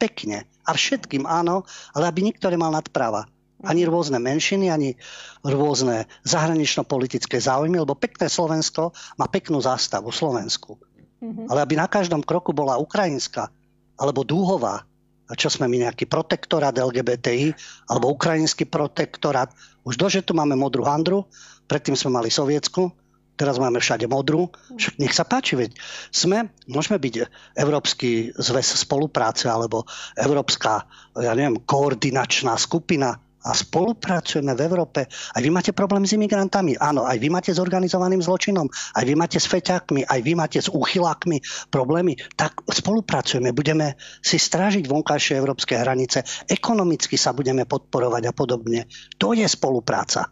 pekne. A všetkým áno, ale aby nikto nemal nadpráva. Ani rôzne menšiny, ani rôzne zahranično-politické záujmy, lebo pekné Slovensko má peknú zástavu, Slovensku. Mm-hmm. Ale aby na každom kroku bola ukrajinská alebo dúhová, a čo sme my nejaký protektorát LGBTI alebo ukrajinský protektorát. Už to, že tu máme modrú handru, predtým sme mali sovietsku, teraz máme všade modrú. Však nech sa páči, veď sme, môžeme byť Európsky zväz spolupráce alebo Európska, ja neviem, koordinačná skupina a spolupracujeme v Európe. Aj vy máte problém s imigrantami, áno, aj vy máte s organizovaným zločinom, aj vy máte s feťákmi, aj vy máte s úchylákmi problémy, tak spolupracujeme, budeme si strážiť vonkajšie európske hranice, ekonomicky sa budeme podporovať a podobne. To je spolupráca.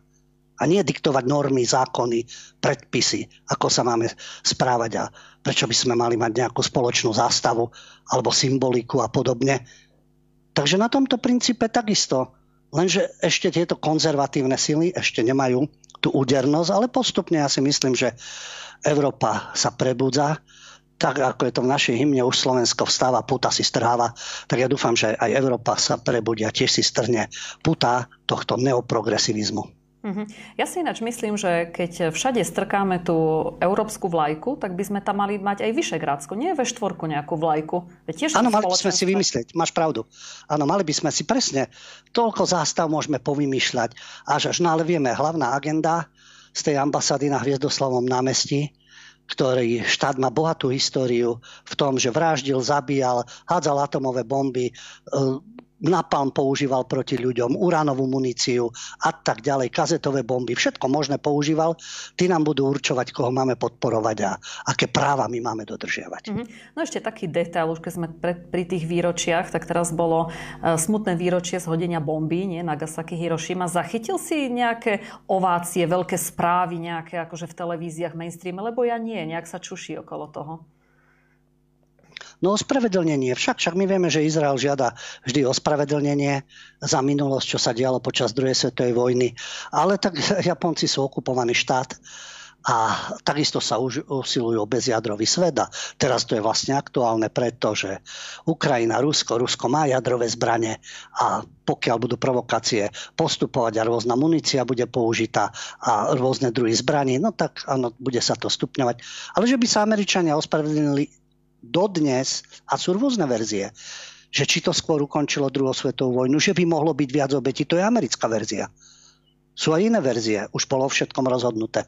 A nie diktovať normy, zákony, predpisy, ako sa máme správať a prečo by sme mali mať nejakú spoločnú zástavu alebo symboliku a podobne. Takže na tomto princípe takisto Lenže ešte tieto konzervatívne sily ešte nemajú tú údernosť, ale postupne ja si myslím, že Európa sa prebudza tak ako je to v našej hymne už Slovensko vstáva, puta si strháva, tak ja dúfam, že aj Európa sa prebudia, tiež si strne puta tohto neoprogresivizmu. Uh-huh. Ja si ináč myslím, že keď všade strkáme tú európsku vlajku, tak by sme tam mali mať aj Vyšegrádsku, nie ve štvorku nejakú vlajku. Áno, mali by sme si vymyslieť, máš pravdu. Áno, mali by sme si presne, toľko zástav môžeme povymýšľať, až až, no ale vieme, hlavná agenda z tej ambasády na Hviezdoslavom námestí, ktorý štát má bohatú históriu v tom, že vraždil, zabíjal, hádzal atomové bomby, napalm používal proti ľuďom, uránovú muníciu a tak ďalej, kazetové bomby, všetko možné používal. Tí nám budú určovať, koho máme podporovať a aké práva my máme dodržiavať. Mm-hmm. No ešte taký detail, už keď sme pre, pri tých výročiach, tak teraz bolo uh, smutné výročie zhodenia bomby, nie, Nagasaki, Hiroshima. Zachytil si nejaké ovácie, veľké správy nejaké akože v televíziách mainstreame, lebo ja nie, nejak sa čuší okolo toho. No ospravedlnenie. Však, však my vieme, že Izrael žiada vždy ospravedlnenie za minulosť, čo sa dialo počas druhej svetovej vojny. Ale tak Japonci sú okupovaný štát a takisto sa už usilujú o bezjadrový svet. A teraz to je vlastne aktuálne, pretože Ukrajina, Rusko, Rusko má jadrové zbranie a pokiaľ budú provokácie postupovať a rôzna munícia bude použitá a rôzne druhy zbraní, no tak áno, bude sa to stupňovať. Ale že by sa Američania ospravedlnili dodnes, a sú rôzne verzie, že či to skôr ukončilo druhú svetovú vojnu, že by mohlo byť viac obetí, to je americká verzia. Sú aj iné verzie, už bolo všetkom rozhodnuté.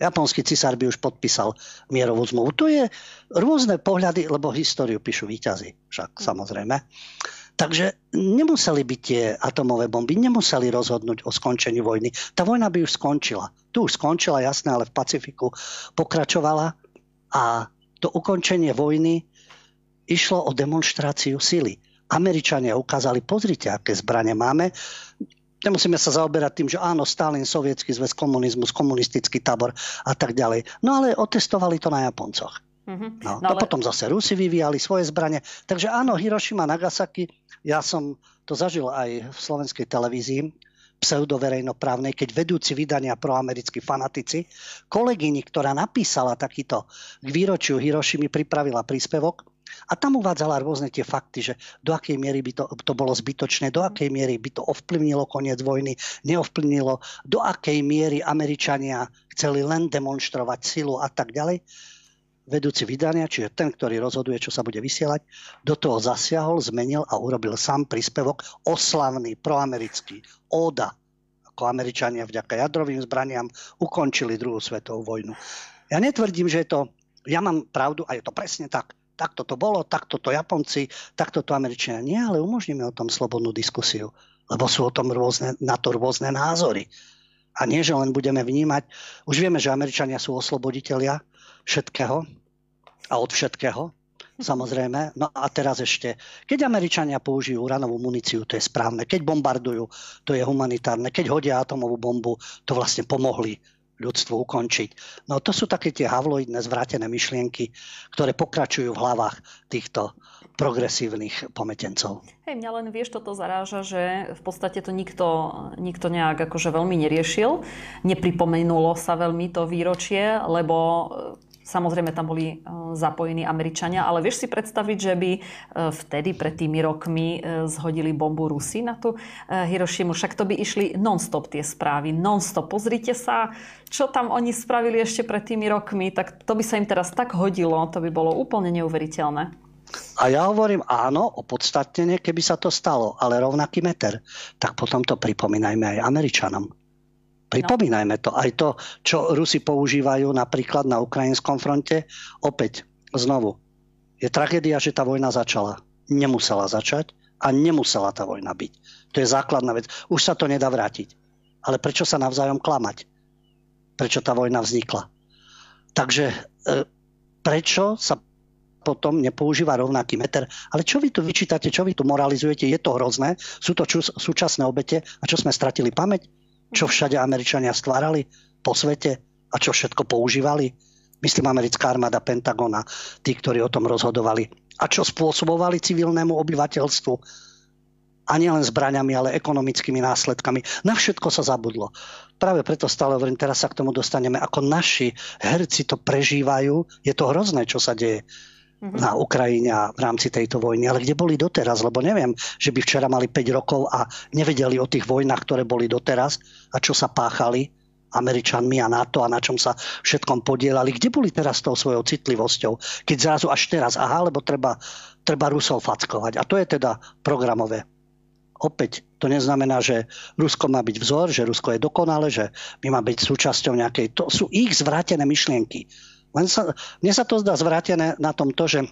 Japonský cisár by už podpísal mierovú zmluvu. To je rôzne pohľady, lebo históriu píšu výťazy, však samozrejme. Takže nemuseli byť tie atomové bomby, nemuseli rozhodnúť o skončení vojny. Tá vojna by už skončila. Tu už skončila, jasné, ale v Pacifiku pokračovala a to ukončenie vojny išlo o demonstráciu sily. Američania ukázali, pozrite, aké zbranie máme. Nemusíme sa zaoberať tým, že áno, Stalin, sovietský zväz, komunizmus, komunistický tábor a tak ďalej. No ale otestovali to na Japoncoch. Mm-hmm. No, no ale... potom zase Rusi vyvíjali svoje zbranie. Takže áno, Hiroshima, Nagasaki, ja som to zažil aj v slovenskej televízii, pseudoverejnoprávnej, keď vedúci vydania proamerickí fanatici, kolegyni, ktorá napísala takýto k výročiu Hirošimi, pripravila príspevok a tam uvádzala rôzne tie fakty, že do akej miery by to, to bolo zbytočné, do akej miery by to ovplyvnilo koniec vojny, neovplyvnilo, do akej miery Američania chceli len demonstrovať silu a tak ďalej vedúci vydania, čiže ten, ktorý rozhoduje, čo sa bude vysielať, do toho zasiahol, zmenil a urobil sám príspevok oslavný, proamerický, óda, ako Američania vďaka jadrovým zbraniam ukončili druhú svetovú vojnu. Ja netvrdím, že je to, ja mám pravdu a je to presne tak. Takto to bolo, takto to Japonci, takto to Američania. Nie, ale umožníme o tom slobodnú diskusiu, lebo sú o tom rôzne, na to rôzne názory. A nie, že len budeme vnímať. Už vieme, že Američania sú osloboditeľia všetkého a od všetkého, samozrejme. No a teraz ešte, keď Američania použijú uranovú muníciu, to je správne. Keď bombardujú, to je humanitárne. Keď hodia atomovú bombu, to vlastne pomohli ľudstvu ukončiť. No to sú také tie havloidné zvrátené myšlienky, ktoré pokračujú v hlavách týchto progresívnych pometencov. Hej, mňa len vieš, toto zaráža, že v podstate to nikto, nikto nejak akože veľmi neriešil. Nepripomenulo sa veľmi to výročie, lebo Samozrejme tam boli e, zapojení Američania, ale vieš si predstaviť, že by e, vtedy, pred tými rokmi, e, zhodili bombu Rusi na tú Hirošimu. Však to by išli non-stop tie správy. Non-stop. Pozrite sa, čo tam oni spravili ešte pred tými rokmi. Tak to by sa im teraz tak hodilo. To by bolo úplne neuveriteľné. A ja hovorím áno, opodstatnenie, keby sa to stalo, ale rovnaký meter. Tak potom to pripomínajme aj Američanom. Pripomínajme to. Aj to, čo Rusi používajú napríklad na ukrajinskom fronte, opäť znovu. Je tragédia, že tá vojna začala. Nemusela začať a nemusela tá vojna byť. To je základná vec. Už sa to nedá vrátiť. Ale prečo sa navzájom klamať? Prečo tá vojna vznikla? Takže e, prečo sa potom nepoužíva rovnaký meter. Ale čo vy tu vyčítate, čo vy tu moralizujete, je to hrozné, sú to čus, súčasné obete a čo sme stratili pamäť? Čo všade Američania stvárali po svete a čo všetko používali. Myslím americká armáda, Pentagona, tí, ktorí o tom rozhodovali. A čo spôsobovali civilnému obyvateľstvu. A nielen zbraňami, ale ekonomickými následkami. Na všetko sa zabudlo. Práve preto stále hovorím, teraz sa k tomu dostaneme, ako naši herci to prežívajú. Je to hrozné, čo sa deje. Na Ukrajine a v rámci tejto vojny. Ale kde boli doteraz? Lebo neviem, že by včera mali 5 rokov a nevedeli o tých vojnách, ktoré boli doteraz a čo sa páchali Američanmi a NATO a na čom sa všetkom podielali. Kde boli teraz s tou svojou citlivosťou? Keď zrazu až teraz, aha, lebo treba, treba Rusov fackovať. A to je teda programové. Opäť, to neznamená, že Rusko má byť vzor, že Rusko je dokonale, že my má byť súčasťou nejakej... To sú ich zvrátené myšlienky. Len sa, mne sa to zdá zvrátené na tom to, že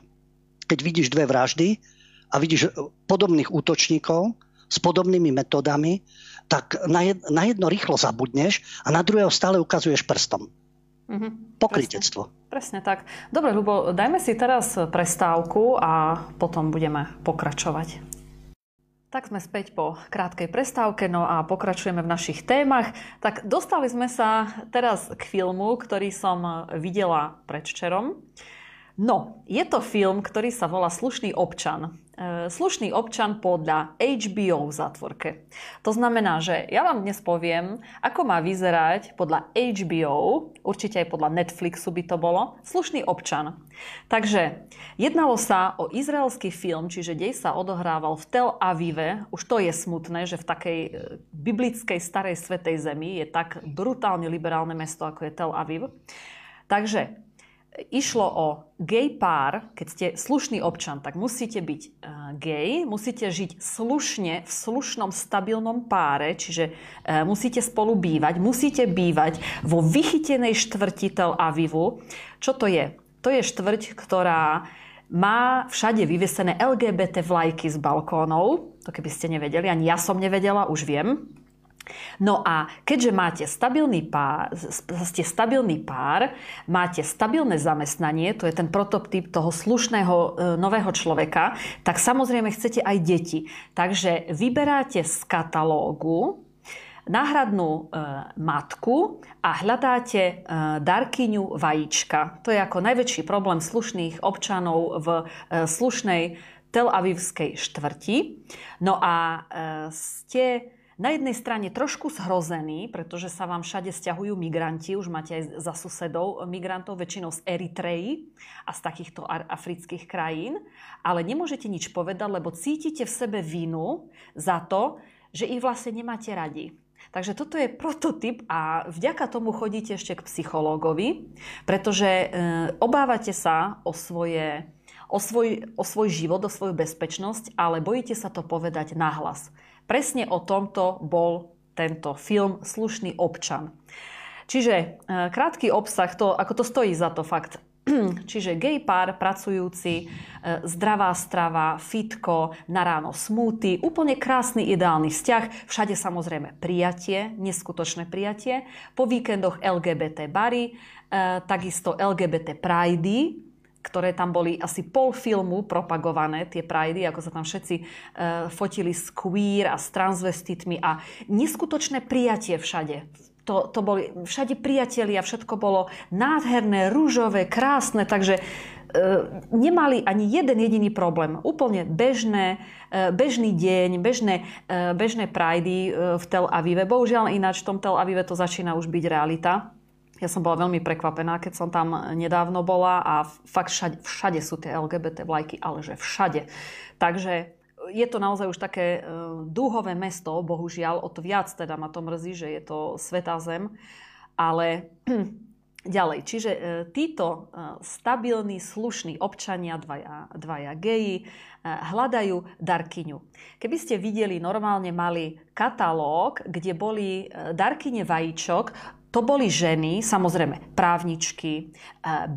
keď vidíš dve vraždy a vidíš podobných útočníkov s podobnými metodami, tak na, jed, na jedno rýchlo zabudneš a na druhého stále ukazuješ prstom. Mm-hmm. Pokrytectvo. Presne, presne tak. Dobre, Ľubo, dajme si teraz prestávku a potom budeme pokračovať. Tak sme späť po krátkej prestávke, no a pokračujeme v našich témach. Tak dostali sme sa teraz k filmu, ktorý som videla predvčerom. No, je to film, ktorý sa volá Slušný občan. E, slušný občan podľa HBO v zatvorke. To znamená, že ja vám dnes poviem, ako má vyzerať podľa HBO, určite aj podľa Netflixu by to bolo, Slušný občan. Takže jednalo sa o izraelský film, čiže dej sa odohrával v Tel Avive. Už to je smutné, že v takej e, biblickej starej svetej zemi je tak brutálne liberálne mesto, ako je Tel Aviv. Takže išlo o gay pár, keď ste slušný občan, tak musíte byť uh, gay, musíte žiť slušne v slušnom stabilnom páre, čiže uh, musíte spolu bývať, musíte bývať vo vychytenej štvrti Tel Avivu. Čo to je? To je štvrť, ktorá má všade vyvesené LGBT vlajky z balkónov. To keby ste nevedeli, ani ja som nevedela, už viem. No a keďže máte stabilný pár, ste stabilný pár, máte stabilné zamestnanie, to je ten prototyp toho slušného e, nového človeka, tak samozrejme chcete aj deti. Takže vyberáte z katalógu náhradnú e, matku a hľadáte e, darkyňu vajíčka. To je ako najväčší problém slušných občanov v slušnej Tel Avivskej štvrti. No a ste na jednej strane trošku zhrozený, pretože sa vám všade stiahujú migranti, už máte aj za susedov migrantov, väčšinou z Eritreji a z takýchto afrických krajín, ale nemôžete nič povedať, lebo cítite v sebe vinu za to, že ich vlastne nemáte radi. Takže toto je prototyp a vďaka tomu chodíte ešte k psychológovi, pretože e, obávate sa o svoje o svoj, o svoj život, o svoju bezpečnosť, ale bojíte sa to povedať nahlas. Presne o tomto bol tento film Slušný občan. Čiže e, krátky obsah, to, ako to stojí za to fakt. Čiže gay pár, pracujúci, e, zdravá strava, fitko, na ráno smúty, úplne krásny ideálny vzťah, všade samozrejme prijatie, neskutočné prijatie, po víkendoch LGBT bary, e, takisto LGBT pridey, ktoré tam boli asi pol filmu propagované, tie prajdy, ako sa tam všetci e, fotili s queer a s transvestitmi a neskutočné prijatie všade. To to, boli všade priatelia, všetko bolo nádherné, rúžové, krásne, takže e, nemali ani jeden jediný problém. Úplne bežné, e, bežný deň, bežné, e, bežné prajdy v Tel Avive. Bohužiaľ ináč v tom Tel Avive to začína už byť realita. Ja som bola veľmi prekvapená, keď som tam nedávno bola a fakt všade, všade sú tie LGBT vlajky, ale že všade. Takže je to naozaj už také e, dúhové mesto, bohužiaľ, o to viac teda ma to mrzí, že je to svetá zem. Ale ďalej, čiže e, títo e, stabilní, slušní občania, dvaja, dvaja geji, hľadajú darkyňu. Keby ste videli, normálne mali katalóg, kde boli darkyne vajíčok, to boli ženy, samozrejme právničky,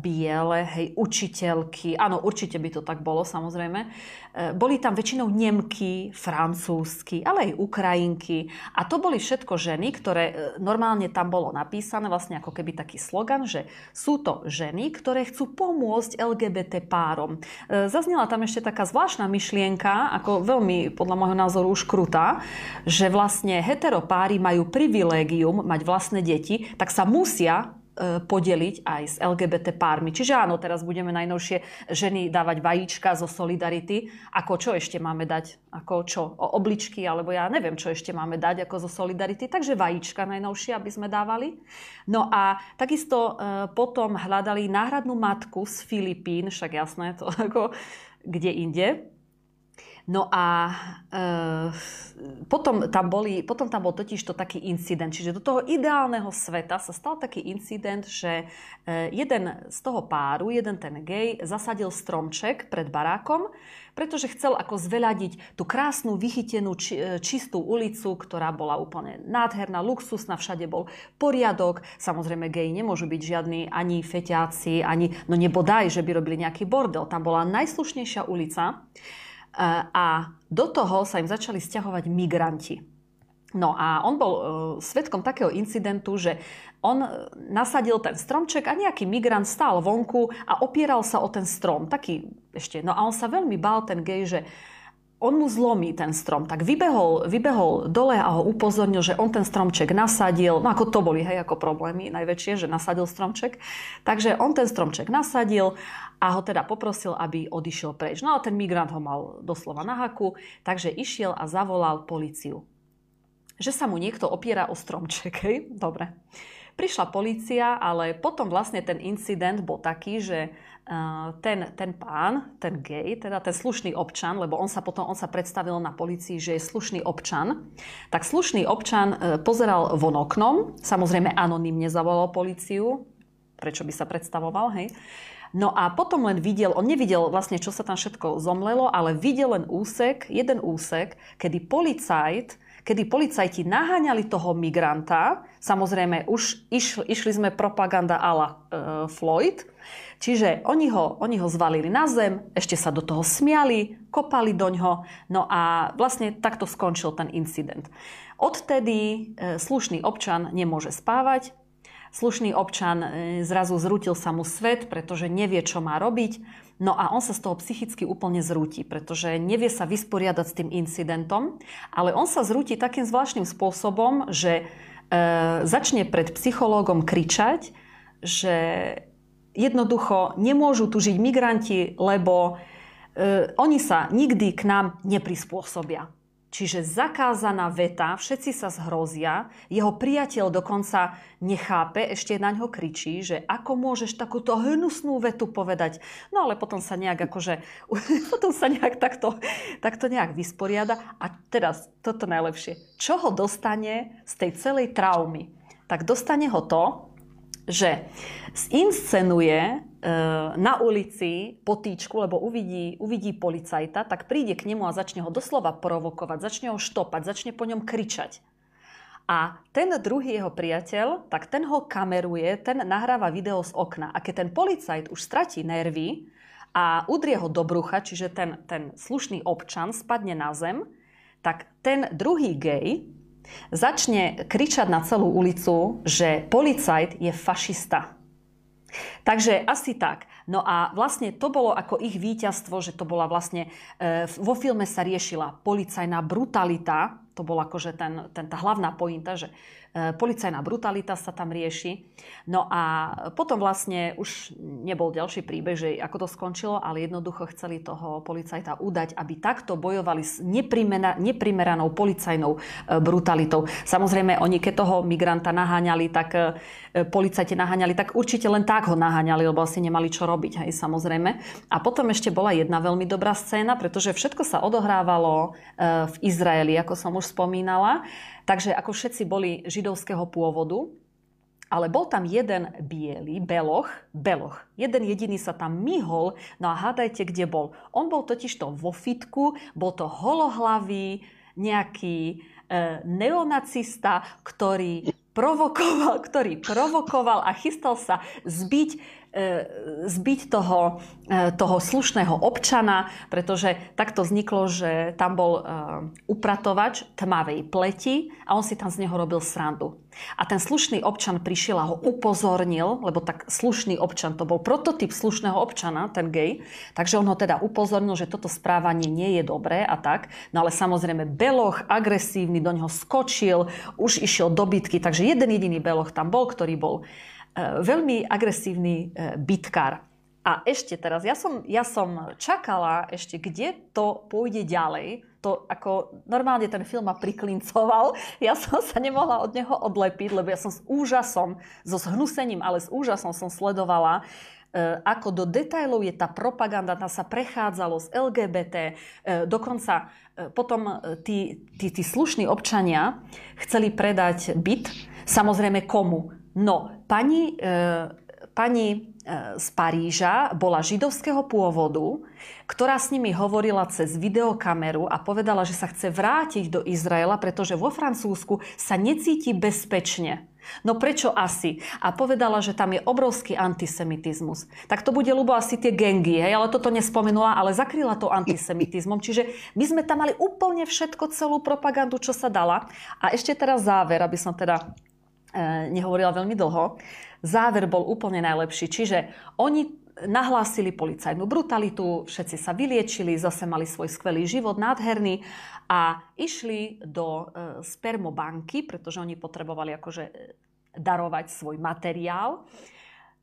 biele, hej, učiteľky, áno, určite by to tak bolo, samozrejme. E, boli tam väčšinou Nemky, Francúzsky, ale aj Ukrajinky. A to boli všetko ženy, ktoré e, normálne tam bolo napísané, vlastne ako keby taký slogan, že sú to ženy, ktoré chcú pomôcť LGBT párom. E, zaznela tam ešte taká zvláštna myšlienka, ako veľmi podľa môjho názoru už krutá, že vlastne heteropáry majú privilégium mať vlastné deti, tak sa musia podeliť aj s LGBT pármi. Čiže áno, teraz budeme najnovšie ženy dávať vajíčka zo Solidarity. Ako čo ešte máme dať? Ako čo? O obličky? Alebo ja neviem, čo ešte máme dať ako zo Solidarity. Takže vajíčka najnovšie, aby sme dávali. No a takisto e, potom hľadali náhradnú matku z Filipín, však jasné, to ako kde inde. No a e, potom, tam boli, potom tam bol totiž to taký incident. Čiže do toho ideálneho sveta sa stal taký incident, že e, jeden z toho páru, jeden ten gej, zasadil stromček pred barákom, pretože chcel ako zveľadiť tú krásnu, vychytenú, či, e, čistú ulicu, ktorá bola úplne nádherná, luxusná, všade bol poriadok. Samozrejme, gej nemôžu byť žiadni ani feťáci, ani, no nebodaj, že by robili nejaký bordel. Tam bola najslušnejšia ulica. A do toho sa im začali stiahovať migranti. No a on bol uh, svetkom takého incidentu, že on nasadil ten stromček a nejaký migrant stál vonku a opieral sa o ten strom. Taký ešte. No a on sa veľmi bál, ten gej, že on mu zlomí ten strom. Tak vybehol, vybehol dole a ho upozornil, že on ten stromček nasadil. No ako to boli, hej, ako problémy najväčšie, že nasadil stromček. Takže on ten stromček nasadil a ho teda poprosil, aby odišiel preč. No a ten migrant ho mal doslova na haku, takže išiel a zavolal policiu. Že sa mu niekto opiera o stromček, hej? Dobre. Prišla policia, ale potom vlastne ten incident bol taký, že ten, ten pán, ten gay, teda ten slušný občan, lebo on sa potom on sa predstavil na policii, že je slušný občan, tak slušný občan e, pozeral von oknom, samozrejme anonymne zavolal policiu, prečo by sa predstavoval, hej. No a potom len videl, on nevidel vlastne, čo sa tam všetko zomlelo, ale videl len úsek, jeden úsek, kedy policajt, kedy policajti naháňali toho migranta, samozrejme už iš, išli sme propaganda ala e, Floyd, čiže oni ho, oni ho zvalili na zem, ešte sa do toho smiali, kopali do ňoho, no a vlastne takto skončil ten incident. Odtedy e, slušný občan nemôže spávať, slušný občan e, zrazu zrútil sa mu svet, pretože nevie, čo má robiť. No a on sa z toho psychicky úplne zrúti, pretože nevie sa vysporiadať s tým incidentom, ale on sa zrúti takým zvláštnym spôsobom, že e, začne pred psychológom kričať, že jednoducho nemôžu tu žiť migranti, lebo e, oni sa nikdy k nám neprispôsobia. Čiže zakázaná veta, všetci sa zhrozia, jeho priateľ dokonca nechápe, ešte na ňo kričí, že ako môžeš takúto hnusnú vetu povedať. No ale potom sa nejak akože, potom sa nejak takto, takto nejak vysporiada. A teraz toto najlepšie. Čo ho dostane z tej celej traumy? Tak dostane ho to, že zinscenuje e, na ulici potýčku, lebo uvidí, uvidí policajta, tak príde k nemu a začne ho doslova provokovať, začne ho štopať, začne po ňom kričať. A ten druhý jeho priateľ, tak ten ho kameruje, ten nahráva video z okna. A keď ten policajt už stratí nervy a udrie ho do brucha, čiže ten, ten slušný občan spadne na zem, tak ten druhý gej, začne kričať na celú ulicu, že policajt je fašista. Takže asi tak. No a vlastne to bolo ako ich víťazstvo, že to bola vlastne, e, vo filme sa riešila policajná brutalita To bola akože ten, ten, tá hlavná pointa, že policajná brutalita sa tam rieši. No a potom vlastne už nebol ďalší príbeh, že ako to skončilo, ale jednoducho chceli toho policajta udať, aby takto bojovali s neprimeranou policajnou e, brutalitou. Samozrejme, oni keď toho migranta naháňali, tak e, policajti naháňali, tak určite len tak ho naháňali, lebo asi nemali čo robiť, hej, samozrejme. A potom ešte bola jedna veľmi dobrá scéna, pretože všetko sa odohrávalo v Izraeli, ako som už spomínala. Takže ako všetci boli židovského pôvodu, ale bol tam jeden biely, beloch, beloch. Jeden jediný sa tam myhol, no a hádajte, kde bol. On bol totižto vo fitku, bol to holohlavý, nejaký e, neonacista, ktorý provokoval, ktorý provokoval a chystal sa zbiť zbiť toho, e, toho slušného občana, pretože takto vzniklo, že tam bol e, upratovač tmavej pleti a on si tam z neho robil srandu. A ten slušný občan prišiel a ho upozornil, lebo tak slušný občan, to bol prototyp slušného občana, ten gej, takže on ho teda upozornil, že toto správanie nie je dobré a tak. No ale samozrejme Beloch, agresívny, do neho skočil, už išiel do bitky, takže jeden jediný Beloch tam bol, ktorý bol E, veľmi agresívny e, bitkár. A ešte teraz, ja som, ja som čakala ešte, kde to pôjde ďalej. To ako normálne ten film ma priklincoval. Ja som sa nemohla od neho odlepiť, lebo ja som s úžasom, so zhnusením, ale s úžasom som sledovala, e, ako do detajlov je tá propaganda, tam sa prechádzalo z LGBT, dokonca potom tí, tí, tí slušní občania chceli predať byt, samozrejme komu? No, pani, e, pani e, z Paríža bola židovského pôvodu, ktorá s nimi hovorila cez videokameru a povedala, že sa chce vrátiť do Izraela, pretože vo Francúzsku sa necíti bezpečne. No prečo asi? A povedala, že tam je obrovský antisemitizmus. Tak to bude, ľubo, asi tie gengy, hej, ale toto nespomenula, ale zakryla to antisemitizmom. Čiže my sme tam mali úplne všetko, celú propagandu, čo sa dala. A ešte teraz záver, aby som teda nehovorila veľmi dlho. Záver bol úplne najlepší. Čiže oni nahlásili policajnú brutalitu, všetci sa vyliečili, zase mali svoj skvelý život, nádherný a išli do e, spermobanky, pretože oni potrebovali akože e, darovať svoj materiál.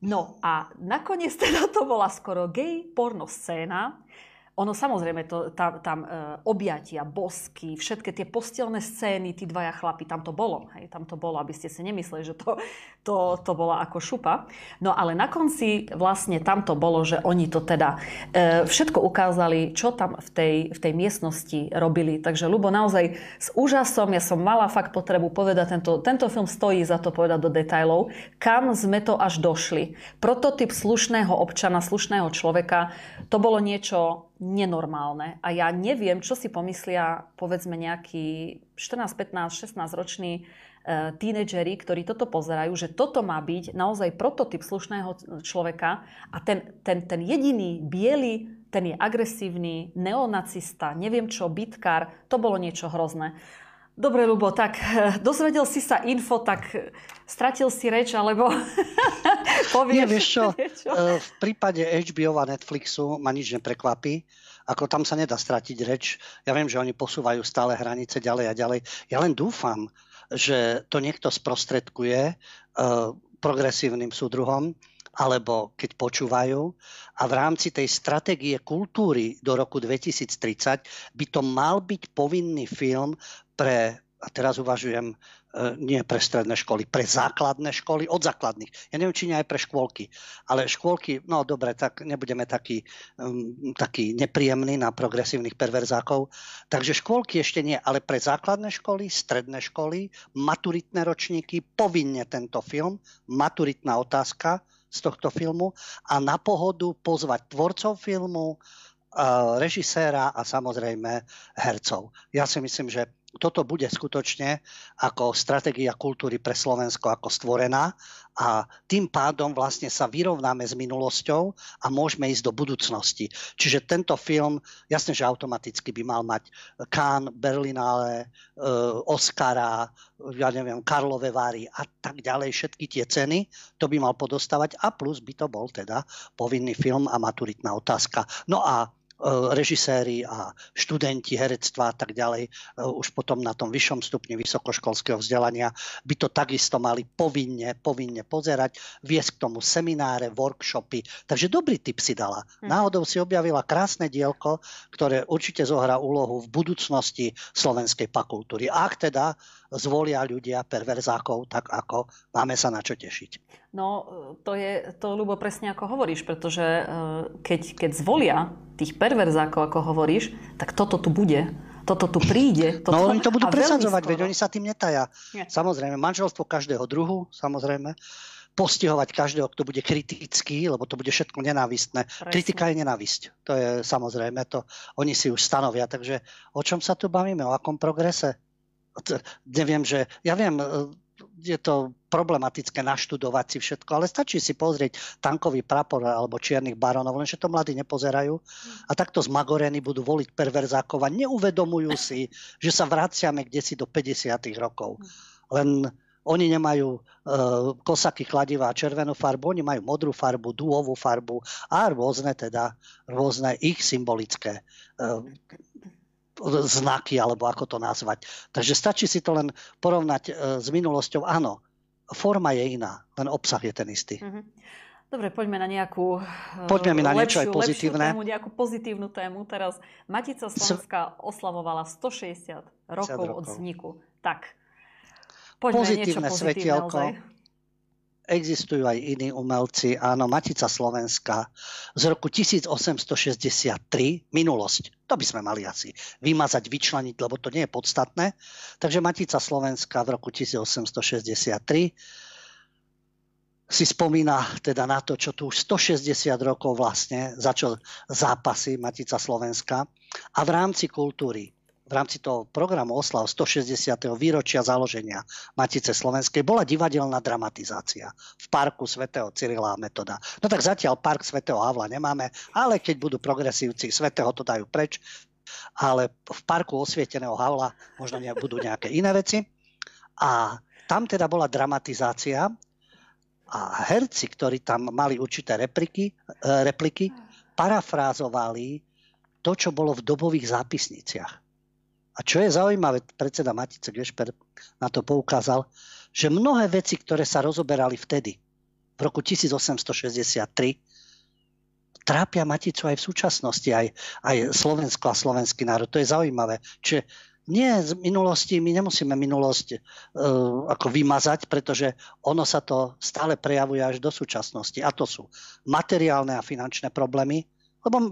No a nakoniec teda to bola skoro gay porno scéna, ono samozrejme, to, tam, tam e, objatia, bosky, všetky tie postelné scény, tí dvaja chlapi, tam to bolo. Hej, tam to bolo, aby ste si nemysleli, že to, to, to bola ako šupa. No ale na konci vlastne tam to bolo, že oni to teda e, všetko ukázali, čo tam v tej, v tej miestnosti robili. Takže Lubo, naozaj s úžasom, ja som mala fakt potrebu povedať, tento, tento film stojí za to povedať do detajlov, kam sme to až došli. Prototyp slušného občana, slušného človeka, to bolo niečo nenormálne. A ja neviem, čo si pomyslia, povedzme, nejakí 14, 15, 16 roční e, tínedžeri, ktorí toto pozerajú, že toto má byť naozaj prototyp slušného človeka a ten, ten, ten jediný biely, ten je agresívny, neonacista, neviem čo, bitkár, to bolo niečo hrozné. Dobre, Lubo, tak eh, dozvedel si sa info, tak eh, stratil si reč, alebo povieš Nie, vieš čo, niečo? Eh, v prípade HBO a Netflixu ma nič neprekvapí, ako tam sa nedá stratiť reč. Ja viem, že oni posúvajú stále hranice ďalej a ďalej. Ja len dúfam, že to niekto sprostredkuje progresívnym súdruhom, alebo keď počúvajú. A v rámci tej stratégie kultúry do roku 2030 by to mal byť povinný film pre a teraz uvažujem nie pre stredné školy, pre základné školy od základných. Ja neviem, či nie aj pre škôlky. Ale škôlky, no dobre, tak nebudeme takí, um, taký nepríjemní na progresívnych perverzákov. Takže škôlky ešte nie, ale pre základné školy, stredné školy, maturitné ročníky, povinne tento film, maturitná otázka, z tohto filmu a na pohodu pozvať tvorcov filmu, režiséra a samozrejme hercov. Ja si myslím, že toto bude skutočne ako stratégia kultúry pre Slovensko ako stvorená a tým pádom vlastne sa vyrovnáme s minulosťou a môžeme ísť do budúcnosti. Čiže tento film, jasne, že automaticky by mal mať Cannes, Berlinale, e, Oscara, ja neviem, Karlové Vary a tak ďalej, všetky tie ceny, to by mal podostávať a plus by to bol teda povinný film a maturitná otázka. No a režiséri a študenti herectva a tak ďalej, už potom na tom vyššom stupni vysokoškolského vzdelania by to takisto mali povinne, povinne pozerať, viesť k tomu semináre, workshopy. Takže dobrý tip si dala. Hm. Náhodou si objavila krásne dielko, ktoré určite zohrá úlohu v budúcnosti slovenskej pakultúry. Ak teda zvolia ľudia perverzákov, tak ako máme sa na čo tešiť. No, to je to, Ľubo, presne ako hovoríš, pretože e, keď, keď zvolia tých perverzákov, ako hovoríš, tak toto tu bude. Toto tu príde. Toto... No oni to budú presadzovať, veď oni sa tým netaja. Nie. Samozrejme, manželstvo každého druhu, samozrejme postihovať každého, kto bude kritický, lebo to bude všetko nenávistné. Presne. Kritika je nenávisť. To je samozrejme, to oni si už stanovia. Takže o čom sa tu bavíme? O akom progrese? Neviem, že, ja viem, e, je to problematické naštudovať si všetko, ale stačí si pozrieť tankový prapor alebo čiernych baronov, lenže to mladí nepozerajú a takto zmagorení budú voliť perverzákov a neuvedomujú si, že sa vraciame kde si do 50. rokov. Len oni nemajú e, kosaky, kladiva a červenú farbu, oni majú modrú farbu, dúhovú farbu a rôzne teda, rôzne ich symbolické e, znaky, alebo ako to nazvať. Takže stačí si to len porovnať e, s minulosťou. Áno, forma je iná, len obsah je ten istý. Mm-hmm. Dobre, poďme na nejakú e, poďme na niečo lepšiu, aj pozitívne. tému, nejakú pozitívnu tému. Teraz Matica Slovenská oslavovala 160 rokov, rokov. od vzniku. Tak, poďme pozitívne niečo pozitívne svetielko. Ozaj existujú aj iní umelci. Áno, Matica Slovenska z roku 1863, minulosť, to by sme mali asi vymazať, vyčleniť, lebo to nie je podstatné. Takže Matica Slovenska v roku 1863 si spomína teda na to, čo tu už 160 rokov vlastne začal zápasy Matica Slovenska a v rámci kultúry v rámci toho programu oslav 160. výročia založenia Matice Slovenskej bola divadelná dramatizácia v parku svätého Cyrila a Metoda. No tak zatiaľ park svätého Havla nemáme, ale keď budú progresívci svätého to dajú preč, ale v parku osvieteného Havla možno ne, budú nejaké iné veci. A tam teda bola dramatizácia a herci, ktorí tam mali určité repliky, e, repliky parafrázovali to, čo bolo v dobových zápisniciach. A čo je zaujímavé, predseda Matice Gešper na to poukázal, že mnohé veci, ktoré sa rozoberali vtedy, v roku 1863, trápia Maticu aj v súčasnosti, aj, aj Slovensko a slovenský národ. To je zaujímavé. Čiže nie z minulosti, my nemusíme minulosť uh, ako vymazať, pretože ono sa to stále prejavuje až do súčasnosti. A to sú materiálne a finančné problémy, lebo uh,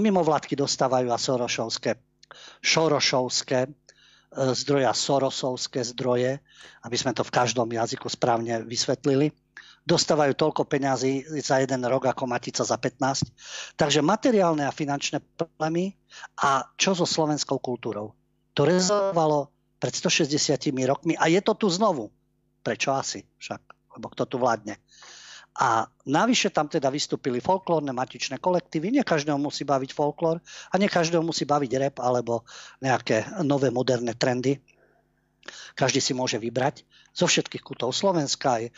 mimovládky dostávajú a Sorošovské šorošovské e, zdroje a sorosovské zdroje, aby sme to v každom jazyku správne vysvetlili. Dostávajú toľko peňazí za jeden rok ako Matica za 15. Takže materiálne a finančné problémy a čo so slovenskou kultúrou? To rezovalo pred 160 rokmi a je to tu znovu. Prečo asi však? Lebo kto tu vládne? A navyše tam teda vystúpili folklórne matičné kolektívy. Nie každého musí baviť folklór a nie každého musí baviť rap alebo nejaké nové moderné trendy. Každý si môže vybrať zo všetkých kútov Slovenska, aj e,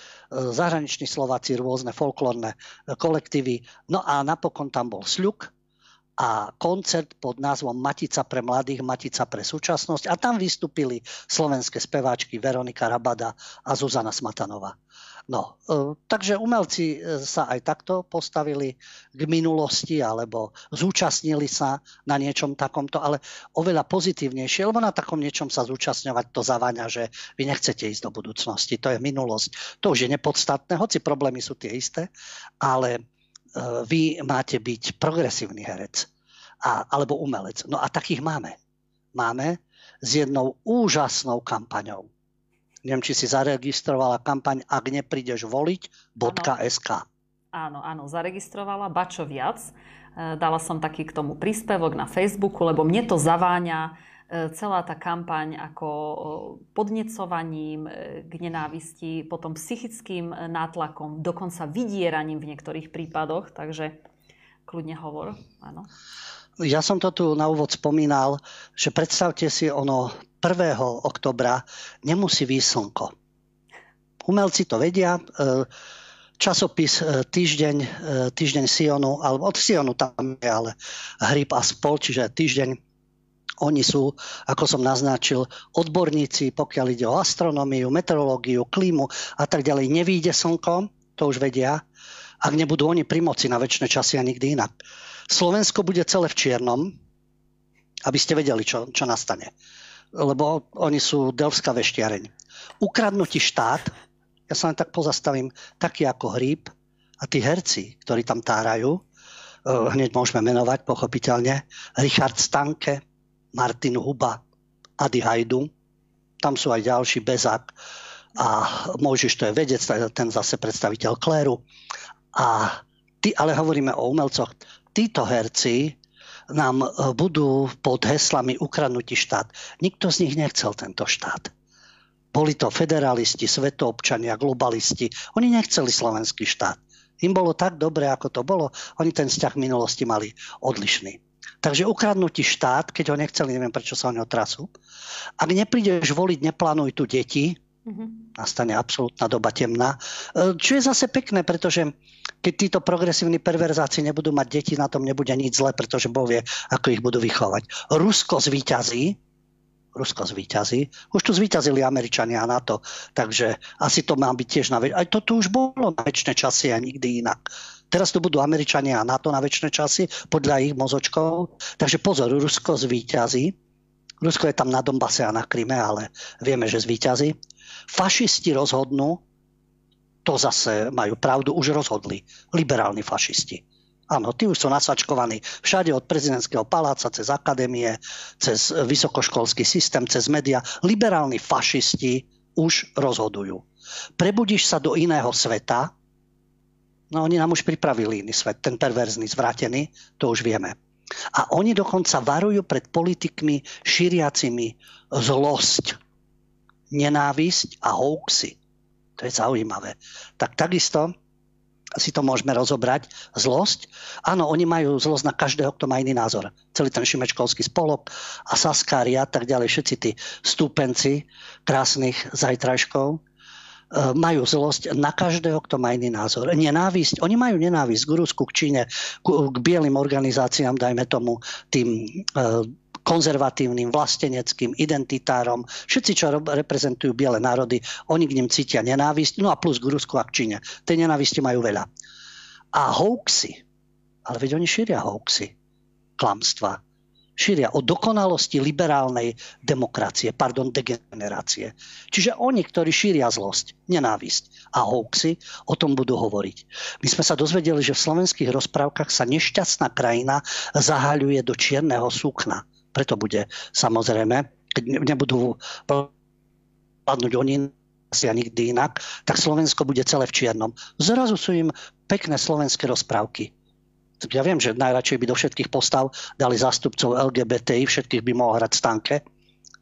zahraniční Slováci, rôzne folklórne e, kolektívy. No a napokon tam bol Sľuk a koncert pod názvom Matica pre mladých, Matica pre súčasnosť. A tam vystúpili slovenské speváčky Veronika Rabada a Zuzana Smatanová. No, e, takže umelci e, sa aj takto postavili k minulosti alebo zúčastnili sa na niečom takomto, ale oveľa pozitívnejšie, lebo na takom niečom sa zúčastňovať to zaváňa, že vy nechcete ísť do budúcnosti. To je minulosť. To už je nepodstatné, hoci problémy sú tie isté, ale e, vy máte byť progresívny herec a, alebo umelec. No a takých máme. Máme s jednou úžasnou kampaňou Neviem, či si zaregistrovala kampaň Ak neprídeš voliť.sk. Áno, áno, zaregistrovala, bačo viac. E, dala som taký k tomu príspevok na Facebooku, lebo mne to zaváňa e, celá tá kampaň ako podnecovaním e, k nenávisti, potom psychickým nátlakom, dokonca vydieraním v niektorých prípadoch, takže kľudne hovor, áno. Ja som to tu na úvod spomínal, že predstavte si ono 1. oktobra nemusí výjsť slnko. Umelci to vedia, e, časopis e, Týždeň, e, týždeň Sionu, alebo od Sionu tam je ale Hryb a spol, čiže Týždeň oni sú, ako som naznačil, odborníci, pokiaľ ide o astronómiu, meteorológiu, klímu a tak ďalej. Nevíde slnko, to už vedia, ak nebudú oni pri moci na väčšie časy a nikdy inak. Slovensko bude celé v čiernom, aby ste vedeli, čo, čo nastane. Lebo oni sú Delfská veštiareň. Ukradnutí štát, ja sa len tak pozastavím, taký ako hríb a tí herci, ktorí tam tárajú, eh, hneď môžeme menovať, pochopiteľne, Richard Stanke, Martin Huba, Adi Hajdu, tam sú aj ďalší, Bezak a Mojžiš to je vedec, ten zase predstaviteľ Kléru. A ty, ale hovoríme o umelcoch. Títo herci nám e, budú pod heslami ukradnutí štát. Nikto z nich nechcel tento štát. Boli to federalisti, svetoobčania, globalisti. Oni nechceli slovenský štát. Im bolo tak dobre, ako to bolo. Oni ten vzťah v minulosti mali odlišný. Takže ukradnutí štát, keď ho nechceli, neviem prečo sa o neho trasú. Ak neprídeš voliť, neplánuj tu deti. Nastane absolútna doba temná. E, čo je zase pekné, pretože keď títo progresívni perverzáci nebudú mať deti, na tom nebude nič zle, pretože Boh vie, ako ich budú vychovať. Rusko zvíťazí, Rusko zvíťazí. Už tu zvíťazili Američania na to, takže asi to má byť tiež na... Aj to tu už bolo na väčšie časy a nikdy inak. Teraz tu budú Američania a NATO na väčšie časy, podľa ich mozočkov. Takže pozor, Rusko zvíťazí. Rusko je tam na Donbase a na Kryme, ale vieme, že zvíťazí. Fašisti rozhodnú, to zase majú pravdu, už rozhodli. Liberálni fašisti. Áno, tí už sú nasačkovaní všade od prezidentského paláca, cez akadémie, cez vysokoškolský systém, cez média. Liberálni fašisti už rozhodujú. Prebudíš sa do iného sveta, No oni nám už pripravili iný svet, ten perverzný, zvrátený, to už vieme. A oni dokonca varujú pred politikmi šíriacimi zlosť, nenávisť a hoaxy. To je zaujímavé. Tak takisto si to môžeme rozobrať. Zlosť. Áno, oni majú zlosť na každého, kto má iný názor. Celý ten šimečkovský spolok a Saskári a tak ďalej, všetci tí stúpenci krásnych zajtrajškov, E, majú zlosť na každého, kto má iný názor. Nenávisť, oni majú nenávisť k Rusku, k Číne, k, k bielým organizáciám, dajme tomu, tým e, konzervatívnym, vlasteneckým, identitárom, všetci, čo reprezentujú biele národy, oni k nim cítia nenávisť, no a plus k Rusku a k Číne. Tej nenávisti majú veľa. A hoaxy, ale veď oni šíria hoaxy, klamstva, šíria o dokonalosti liberálnej demokracie, pardon, degenerácie. Čiže oni, ktorí šíria zlosť, nenávisť a hoaxy, o tom budú hovoriť. My sme sa dozvedeli, že v slovenských rozprávkach sa nešťastná krajina zahaľuje do čierneho súkna. Preto bude samozrejme, keď nebudú padnúť oni a nikdy inak, tak Slovensko bude celé v čiernom. Zrazu sú im pekné slovenské rozprávky ja viem, že najradšej by do všetkých postav dali zástupcov LGBTI, všetkých by mohol hrať stanke,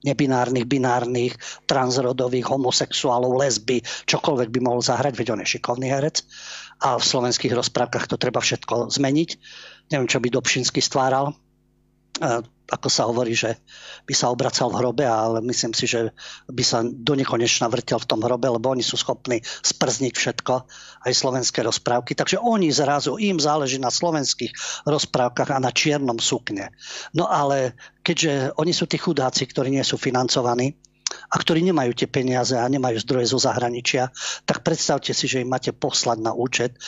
nebinárnych, binárnych, transrodových, homosexuálov, lesby, čokoľvek by mohol zahrať, veď on je šikovný herec. A v slovenských rozprávkach to treba všetko zmeniť. Neviem, čo by Dobšinsky stváral ako sa hovorí, že by sa obracal v hrobe, ale myslím si, že by sa do nekonečna vrtel v tom hrobe, lebo oni sú schopní sprzniť všetko, aj slovenské rozprávky. Takže oni zrazu, im záleží na slovenských rozprávkach a na čiernom sukne. No ale keďže oni sú tí chudáci, ktorí nie sú financovaní, a ktorí nemajú tie peniaze a nemajú zdroje zo zahraničia, tak predstavte si, že im máte poslať na účet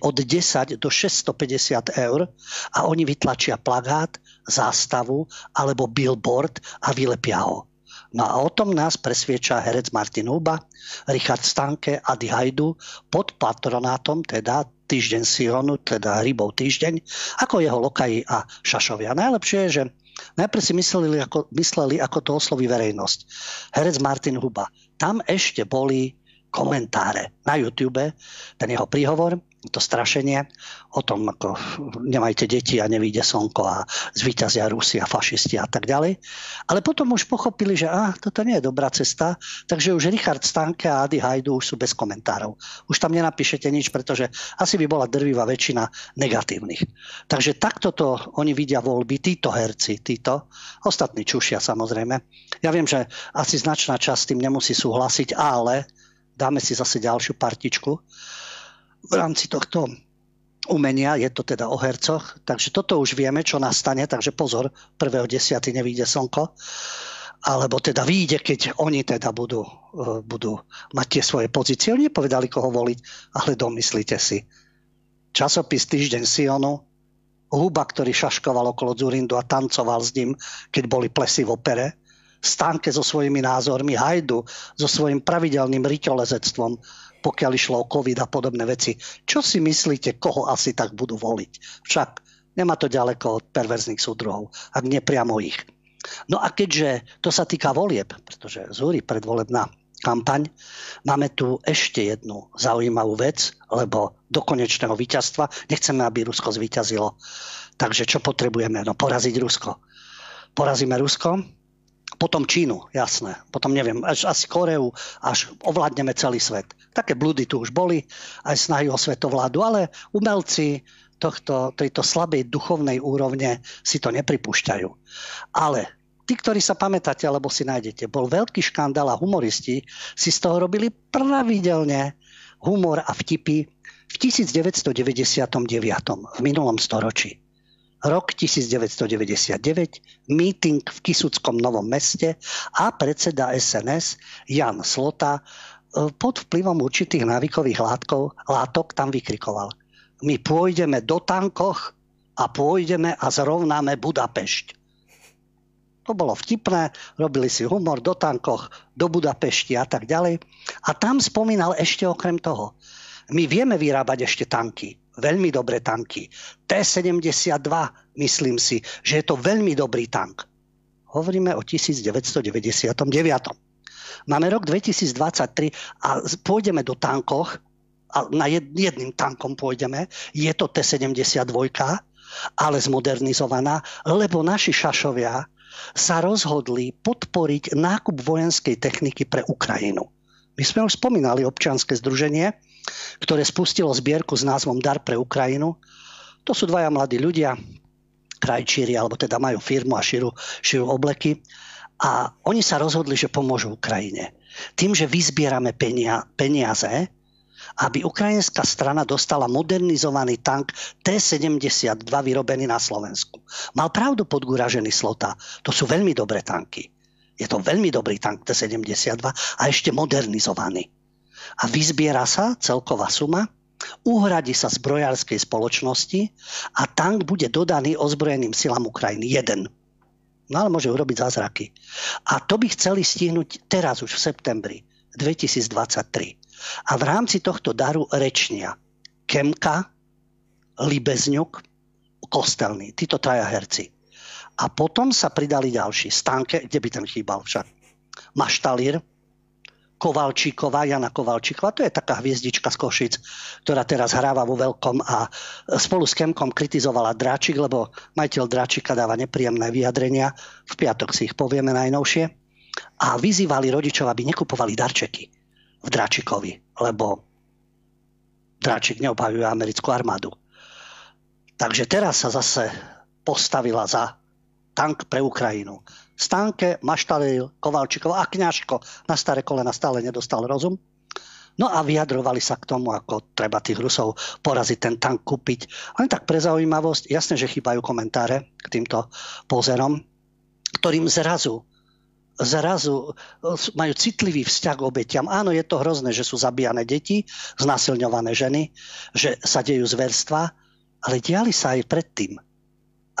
od 10 do 650 eur a oni vytlačia plagát, zástavu alebo billboard a vylepia ho. No a o tom nás presvieča herec Martin Huba, Richard Stanke, Adi Hajdu pod patronátom, teda Týždeň Sionu, teda Rybov týždeň, ako jeho lokaji a šašovia. Najlepšie je, že Najprv si mysleli ako, mysleli, ako to osloví verejnosť. Herec Martin Huba. Tam ešte boli komentáre na YouTube, ten jeho príhovor, to strašenie o tom, ako nemajte deti a nevíde slnko a zvíťazia Rusi a fašisti a tak ďalej. Ale potom už pochopili, že ah, toto nie je dobrá cesta, takže už Richard Stanke a Adi Hajdu už sú bez komentárov. Už tam nenapíšete nič, pretože asi by bola drvivá väčšina negatívnych. Takže takto to oni vidia voľby, títo herci, títo, ostatní čušia samozrejme. Ja viem, že asi značná časť tým nemusí súhlasiť, ale dáme si zase ďalšiu partičku v rámci tohto umenia, je to teda o hercoch, takže toto už vieme, čo nastane, takže pozor, 1.10. nevíde slnko, alebo teda vyjde, keď oni teda budú, e, budú mať tie svoje pozície. Oni nepovedali, koho voliť, ale domyslíte si. Časopis Týždeň Sionu, Huba, ktorý šaškoval okolo Zurindu a tancoval s ním, keď boli plesy v opere, Stánke so svojimi názormi, Hajdu so svojím pravidelným ryťolezectvom, pokiaľ išlo o COVID a podobné veci. Čo si myslíte, koho asi tak budú voliť? Však nemá to ďaleko od perverzných súdruhov, ak nie priamo ich. No a keďže to sa týka volieb, pretože zúri predvolebná kampaň, máme tu ešte jednu zaujímavú vec, lebo do konečného víťazstva nechceme, aby Rusko zvíťazilo. Takže čo potrebujeme? No poraziť Rusko. Porazíme Rusko, potom Čínu, jasné. Potom neviem, až asi Koreu, až ovládneme celý svet. Také blúdy tu už boli, aj snahy o svetovládu, ale umelci tohto, tejto slabej duchovnej úrovne si to nepripúšťajú. Ale tí, ktorí sa pamätáte, alebo si nájdete, bol veľký škandál a humoristi si z toho robili pravidelne humor a vtipy v 1999, v minulom storočí rok 1999, meeting v Kisuckom Novom meste a predseda SNS Jan Slota e, pod vplyvom určitých návykových látkov, látok tam vykrikoval. My pôjdeme do tankoch a pôjdeme a zrovnáme Budapešť. To bolo vtipné, robili si humor do tankoch, do Budapešti a tak ďalej. A tam spomínal ešte okrem toho, my vieme vyrábať ešte tanky veľmi dobré tanky. T-72, myslím si, že je to veľmi dobrý tank. Hovoríme o 1999. Máme rok 2023 a pôjdeme do tankoch, a na jedným tankom pôjdeme, je to T-72, ale zmodernizovaná, lebo naši šašovia sa rozhodli podporiť nákup vojenskej techniky pre Ukrajinu. My sme už spomínali občianske združenie, ktoré spustilo zbierku s názvom Dar pre Ukrajinu. To sú dvaja mladí ľudia, krajčíri, alebo teda majú firmu a širú, širú obleky. A oni sa rozhodli, že pomôžu Ukrajine. Tým, že vyzbierame penia, peniaze, aby ukrajinská strana dostala modernizovaný tank T-72 vyrobený na Slovensku. Mal pravdu podgúražený Slota. To sú veľmi dobré tanky. Je to veľmi dobrý tank T-72 a ešte modernizovaný a vyzbiera sa celková suma, uhradí sa zbrojárskej spoločnosti a tank bude dodaný ozbrojeným silám Ukrajiny. Jeden. No ale môže urobiť zázraky. A to by chceli stihnúť teraz už v septembri 2023. A v rámci tohto daru rečnia Kemka, Libezňuk, Kostelný, títo traja herci. A potom sa pridali ďalší. Stánke, kde by ten chýbal však. Maštalír, Kovalčíková, Jana Kovalčíková, to je taká hviezdička z Košic, ktorá teraz hráva vo veľkom a spolu s Kemkom kritizovala Dráčik, lebo majiteľ Dráčika dáva nepríjemné vyjadrenia, v piatok si ich povieme najnovšie, a vyzývali rodičov, aby nekupovali darčeky v Dráčikovi, lebo Dráčik neobhajuje americkú armádu. Takže teraz sa zase postavila za tank pre Ukrajinu. Stánke, Maštalil, Kovalčikov a Kňažko na staré kolena stále nedostal rozum. No a vyjadrovali sa k tomu, ako treba tých Rusov poraziť ten tank kúpiť. Len tak pre zaujímavosť, jasné, že chýbajú komentáre k týmto pozerom, ktorým zrazu zrazu majú citlivý vzťah k obetiam. Áno, je to hrozné, že sú zabíjane deti, znásilňované ženy, že sa dejú zverstva, ale diali sa aj predtým.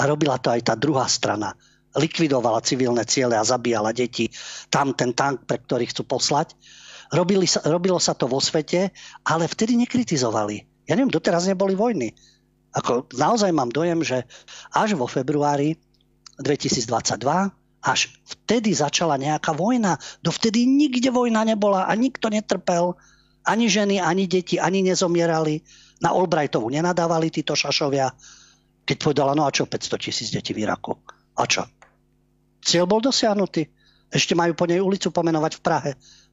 A robila to aj tá druhá strana likvidovala civilné ciele a zabíjala deti, tam ten tank, pre ktorý chcú poslať. Robili sa, robilo sa to vo svete, ale vtedy nekritizovali. Ja neviem, doteraz neboli vojny. Ako, naozaj mám dojem, že až vo februári 2022 až vtedy začala nejaká vojna. Dovtedy nikde vojna nebola a nikto netrpel. Ani ženy, ani deti, ani nezomierali. Na Albrightovu nenadávali títo šašovia, keď povedala, no a čo 500 tisíc detí v Iraku? A čo? Cieľ bol dosiahnutý. Ešte majú po nej ulicu pomenovať v Prahe.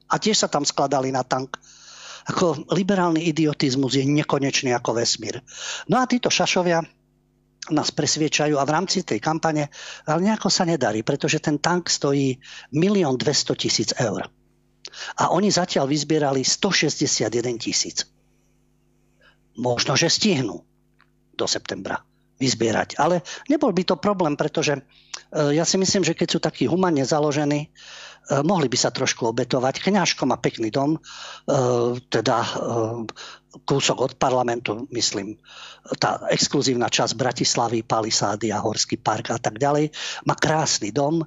A tiež sa tam skladali na tank. Ako liberálny idiotizmus je nekonečný ako vesmír. No a títo šašovia nás presviečajú a v rámci tej kampane, ale nejako sa nedarí, pretože ten tank stojí 1 200 tisíc eur. A oni zatiaľ vyzbierali 161 tisíc. možno, že stihnú do septembra vyzbierať. Ale nebol by to problém, pretože ja si myslím, že keď sú takí humane založení, mohli by sa trošku obetovať. Kňažko má pekný dom, teda kúsok od parlamentu, myslím, tá exkluzívna časť Bratislavy, Palisády a Horský park a tak ďalej. Má krásny dom,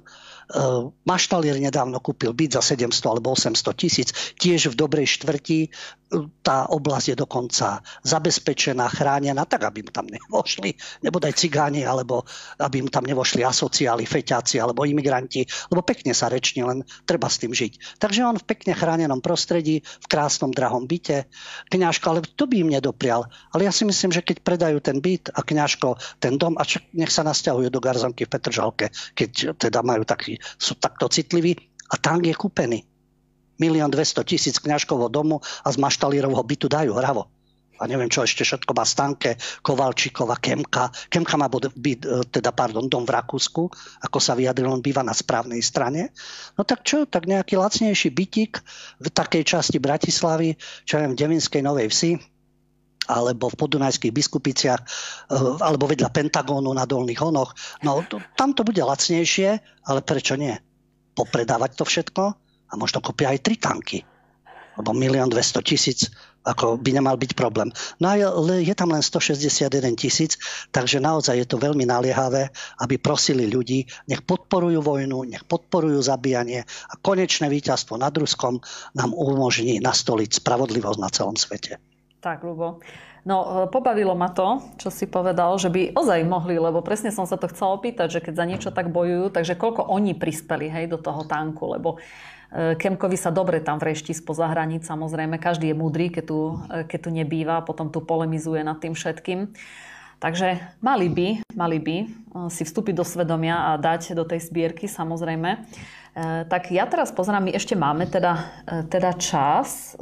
Maštalier nedávno kúpil byt za 700 alebo 800 tisíc, tiež v dobrej štvrti. Tá oblasť je dokonca zabezpečená, chránená, tak aby mu tam nevošli nebodaj cigáni, alebo aby mu tam nevošli asociáli, feťáci alebo imigranti, lebo pekne sa reční, len treba s tým žiť. Takže on v pekne chránenom prostredí, v krásnom drahom byte, kňažko, ale to by im nedoprial. Ale ja si myslím, že keď predajú ten byt a kňažko ten dom, a nech sa nasťahujú do Garzonky v Petržalke, keď teda majú taký sú takto citliví a tank je kúpený. Milión 200 tisíc kňažkovho domu a z maštalírovho bytu dajú hravo. A neviem, čo ešte všetko má Stanke, Kovalčíková, Kemka. Kemka má byt, e, teda, pardon, dom v Rakúsku, ako sa vyjadril, on býva na správnej strane. No tak čo, tak nejaký lacnejší bytik v takej časti Bratislavy, čo neviem, v Devinskej Novej Vsi, alebo v podunajských biskupiciach, eh, alebo vedľa Pentagónu na Dolných Honoch. No tam to bude lacnejšie, ale prečo nie? Popredávať to všetko a možno kúpia aj tri tanky. Lebo milión 200 tisíc ako by nemal byť problém. No a je, je tam len 161 tisíc, takže naozaj je to veľmi naliehavé, aby prosili ľudí, nech podporujú vojnu, nech podporujú zabíjanie a konečné víťazstvo nad Ruskom nám umožní nastoliť spravodlivosť na celom svete. Tak, Lubo. No, e, pobavilo ma to, čo si povedal, že by ozaj mohli, lebo presne som sa to chcela opýtať, že keď za niečo tak bojujú, takže koľko oni prispeli hej, do toho tanku, lebo e, Kemkovi sa dobre tam vrešti spoza hraníc, samozrejme, každý je múdry, keď tu, e, keď tu nebýva, potom tu polemizuje nad tým všetkým. Takže mali by, mali by si vstúpiť do svedomia a dať do tej zbierky, samozrejme. Tak ja teraz pozerám, my ešte máme teda, teda čas.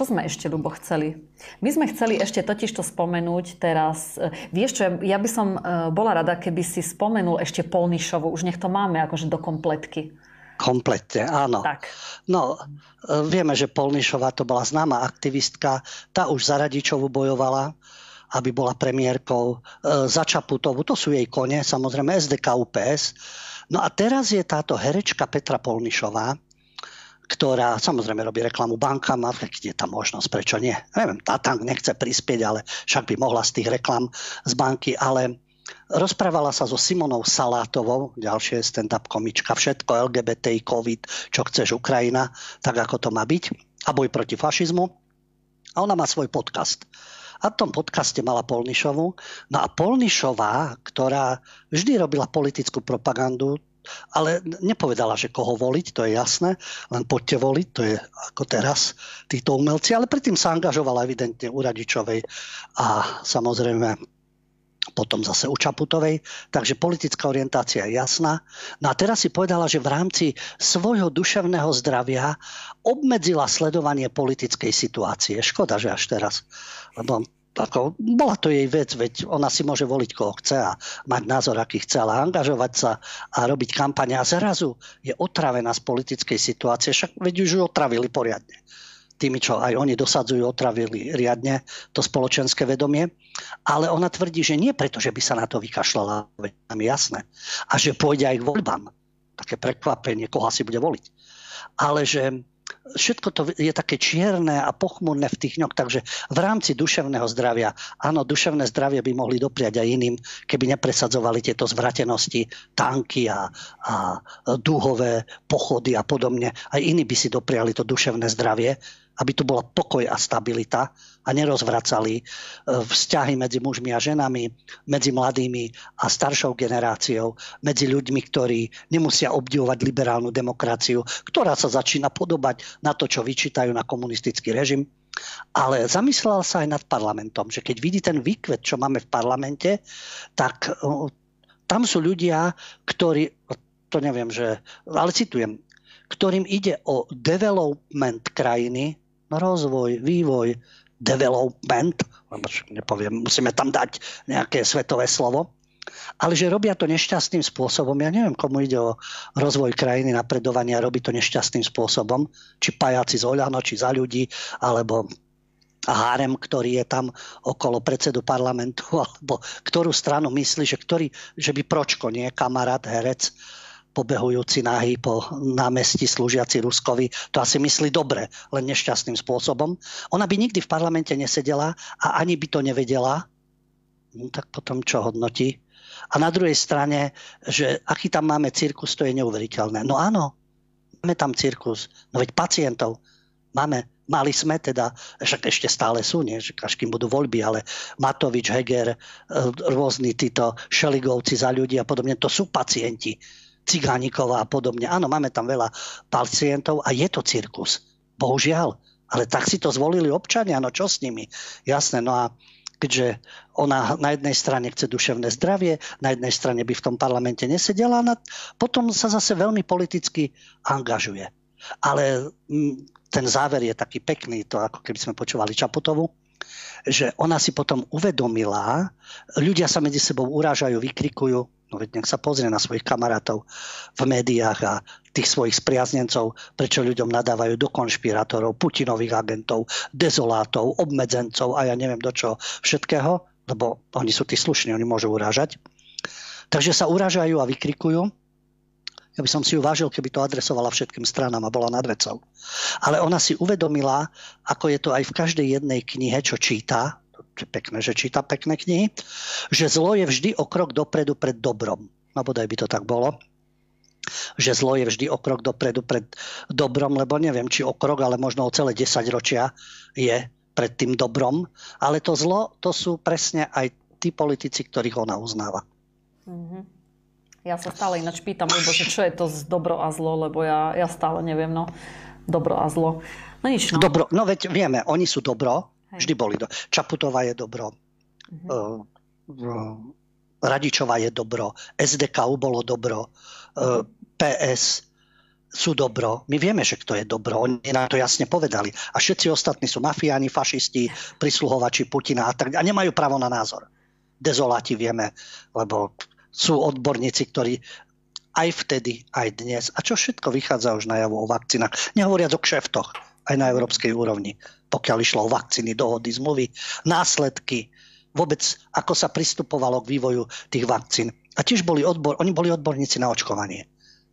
Čo sme ešte, Lubo, chceli? My sme chceli ešte totiž to spomenúť teraz. E, vieš čo, ja by som e, bola rada, keby si spomenul ešte Polnišovu. Už nech to máme akože do kompletky. Kompletne, áno. Tak. No, e, vieme, že Polnišová to bola známa aktivistka. Tá už za Radičovu bojovala aby bola premiérkou za Čaputovu. To sú jej kone, samozrejme SDK UPS. No a teraz je táto herečka Petra Polnišová, ktorá samozrejme robí reklamu bankám a je tam možnosť, prečo nie. Neviem, tá tam nechce prispieť, ale však by mohla z tých reklam z banky, ale rozprávala sa so Simonou Salátovou, ďalšie stand-up komička, všetko LGBTI, COVID, čo chceš Ukrajina, tak ako to má byť a boj proti fašizmu. A ona má svoj podcast. A v tom podcaste mala Polnišovu. No a Polnišová, ktorá vždy robila politickú propagandu, ale nepovedala, že koho voliť, to je jasné, len poďte voliť, to je ako teraz títo umelci, ale predtým sa angažovala evidentne u Radičovej a samozrejme potom zase u Čaputovej, takže politická orientácia je jasná. No a teraz si povedala, že v rámci svojho duševného zdravia obmedzila sledovanie politickej situácie. Škoda, že až teraz, lebo ako, bola to jej vec, veď ona si môže voliť koho chce a mať názor, aký chce, ale angažovať sa a robiť kampane a zrazu je otravená z politickej situácie, však veď už ju otravili poriadne. Tými, čo aj oni dosadzujú, otravili riadne to spoločenské vedomie. Ale ona tvrdí, že nie preto, že by sa na to vykašľala, veď je jasné. A že pôjde aj k voľbám. Také prekvapenie, koho si bude voliť. Ale že všetko to je také čierne a pochmurné v tých ňoch, takže v rámci duševného zdravia, áno, duševné zdravie by mohli dopriať aj iným, keby nepresadzovali tieto zvratenosti, tanky a, a dúhové pochody a podobne. Aj iní by si dopriali to duševné zdravie, aby tu bola pokoj a stabilita a nerozvracali e, vzťahy medzi mužmi a ženami, medzi mladými a staršou generáciou, medzi ľuďmi, ktorí nemusia obdivovať liberálnu demokraciu, ktorá sa začína podobať na to, čo vyčítajú na komunistický režim. Ale zamyslel sa aj nad parlamentom, že keď vidí ten výkvet, čo máme v parlamente, tak e, tam sú ľudia, ktorí, to neviem, že, ale citujem, ktorým ide o development krajiny, rozvoj, vývoj, development, nepoviem, musíme tam dať nejaké svetové slovo, ale že robia to nešťastným spôsobom. Ja neviem, komu ide o rozvoj krajiny, napredovania, robí to nešťastným spôsobom, či pajaci z Oľano, či za ľudí, alebo a hárem, ktorý je tam okolo predsedu parlamentu, alebo ktorú stranu myslí, že, ktorý, že by Pročko, nie kamarát, herec, pobehujúci nahý po námestí slúžiaci Ruskovi, to asi myslí dobre, len nešťastným spôsobom. Ona by nikdy v parlamente nesedela a ani by to nevedela, no, tak potom čo hodnotí? A na druhej strane, že aký tam máme cirkus, to je neuveriteľné. No áno, máme tam cirkus, no veď pacientov máme Mali sme teda, však ešte stále sú, nie, že kým budú voľby, ale Matovič, Heger, e, rôzni títo šeligovci za ľudí a podobne, to sú pacienti. Cigániková a podobne. Áno, máme tam veľa pacientov a je to cirkus. Bohužiaľ. Ale tak si to zvolili občania, no čo s nimi? Jasné, no a keďže ona na jednej strane chce duševné zdravie, na jednej strane by v tom parlamente nesedela, a potom sa zase veľmi politicky angažuje. Ale ten záver je taký pekný, to ako keby sme počúvali Čaputovu, že ona si potom uvedomila, ľudia sa medzi sebou urážajú, vykrikujú, no veď nech sa pozrie na svojich kamarátov v médiách a tých svojich spriaznencov, prečo ľuďom nadávajú do konšpirátorov, Putinových agentov, dezolátov, obmedzencov a ja neviem do čo všetkého, lebo oni sú tí slušní, oni môžu urážať. Takže sa urážajú a vykrikujú ja by som si ju vážil, keby to adresovala všetkým stranám a bola nad vecou. Ale ona si uvedomila, ako je to aj v každej jednej knihe, čo číta, pekné, že číta pekné knihy, že zlo je vždy o krok dopredu pred dobrom. No bodaj by to tak bolo že zlo je vždy o krok dopredu pred dobrom, lebo neviem, či o krok, ale možno o celé 10 ročia je pred tým dobrom. Ale to zlo, to sú presne aj tí politici, ktorých ona uznáva. Mm-hmm. Ja sa stále ináč pýtam, lebo že čo je to z dobro a zlo, lebo ja, ja stále neviem, no. Dobro a zlo. No nič, no. Dobro, no veď vieme, oni sú dobro, Hej. vždy boli do. Čaputová je dobro. Mhm. Uh, uh, Radičová je dobro. SDKU bolo dobro. Uh, PS sú dobro. My vieme, že kto je dobro. Oni nám to jasne povedali. A všetci ostatní sú mafiáni, fašisti, prisluhovači Putina a tak. A nemajú právo na názor. Dezoláti vieme, lebo sú odborníci, ktorí aj vtedy, aj dnes. A čo všetko vychádza už najavo o vakcínach. Nehovoriac o kšeftoch aj na európskej úrovni, pokiaľ išlo o vakcíny, dohody, zmluvy, následky, vôbec ako sa pristupovalo k vývoju tých vakcín. A tiež boli odbor, oni boli odborníci na očkovanie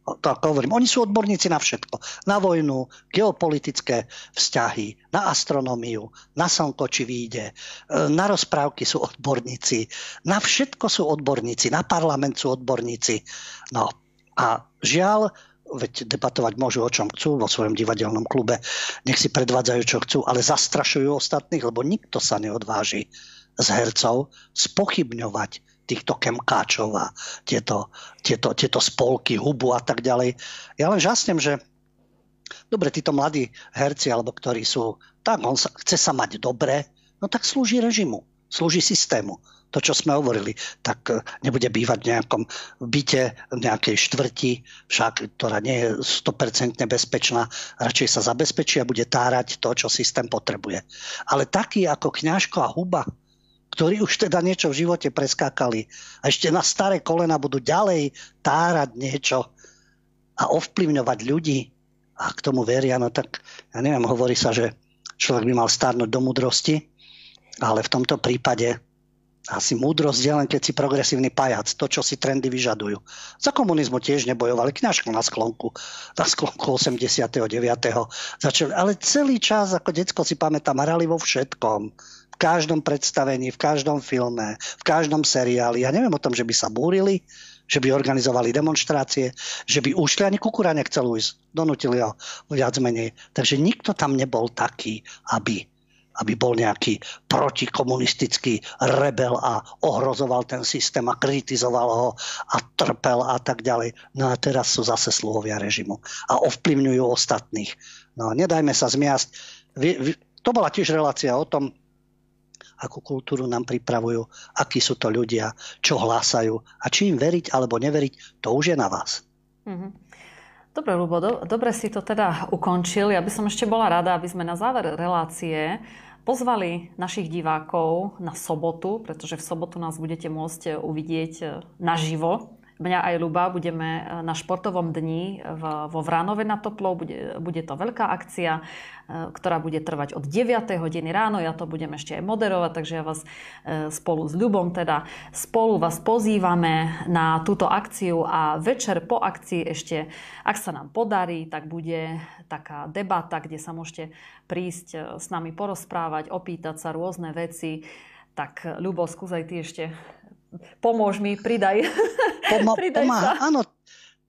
to ako hovorím, oni sú odborníci na všetko. Na vojnu, geopolitické vzťahy, na astronómiu, na slnko, či vyjde, e, na rozprávky sú odborníci, na všetko sú odborníci, na parlament sú odborníci. No a žiaľ, veď debatovať môžu o čom chcú vo svojom divadelnom klube, nech si predvádzajú, čo chcú, ale zastrašujú ostatných, lebo nikto sa neodváži z hercov spochybňovať týchto kemkáčov a tieto, tieto, tieto spolky, hubu a tak ďalej. Ja len žasnem, že dobre, títo mladí herci, alebo ktorí sú, tak on sa, chce sa mať dobre, no tak slúži režimu, slúži systému. To, čo sme hovorili, tak e, nebude bývať v nejakom byte, v nejakej štvrti, však, ktorá nie je 100% bezpečná, radšej sa zabezpečí a bude tárať to, čo systém potrebuje. Ale taký ako kňažko a huba, ktorí už teda niečo v živote preskákali a ešte na staré kolena budú ďalej tárať niečo a ovplyvňovať ľudí a k tomu veria, no tak ja neviem, hovorí sa, že človek by mal stárnuť do múdrosti, ale v tomto prípade asi múdrosť je len keď si progresívny pajac, to, čo si trendy vyžadujú. Za komunizmu tiež nebojovali, kňažko na sklonku, na sklonku 89. Začali, ale celý čas, ako detsko si pamätám, hrali vo všetkom v každom predstavení, v každom filme, v každom seriáli. Ja neviem o tom, že by sa búrili, že by organizovali demonstrácie, že by ušli, ani Kukura nechcel ujsť. Donutili ho viac menej. Takže nikto tam nebol taký, aby, aby bol nejaký protikomunistický rebel a ohrozoval ten systém a kritizoval ho a trpel a tak ďalej. No a teraz sú zase sluhovia režimu a ovplyvňujú ostatných. No nedajme sa zmiasť. To bola tiež relácia o tom, akú kultúru nám pripravujú, akí sú to ľudia, čo hlásajú a či im veriť alebo neveriť, to už je na vás. Mm-hmm. Dobre, Lubo, do, dobre si to teda ukončil. Ja by som ešte bola rada, aby sme na záver relácie pozvali našich divákov na sobotu, pretože v sobotu nás budete môcť uvidieť naživo mňa aj Luba budeme na športovom dni vo Vránove na Toplov. Bude, bude to veľká akcia, ktorá bude trvať od 9. hodiny ráno. Ja to budem ešte aj moderovať, takže ja vás spolu s Ľubom teda spolu vás pozývame na túto akciu a večer po akcii ešte, ak sa nám podarí, tak bude taká debata, kde sa môžete prísť s nami porozprávať, opýtať sa rôzne veci. Tak Ľubo, skúsaj ty ešte pomôž mi, pridaj. Poma- pomáha. Sa. Áno,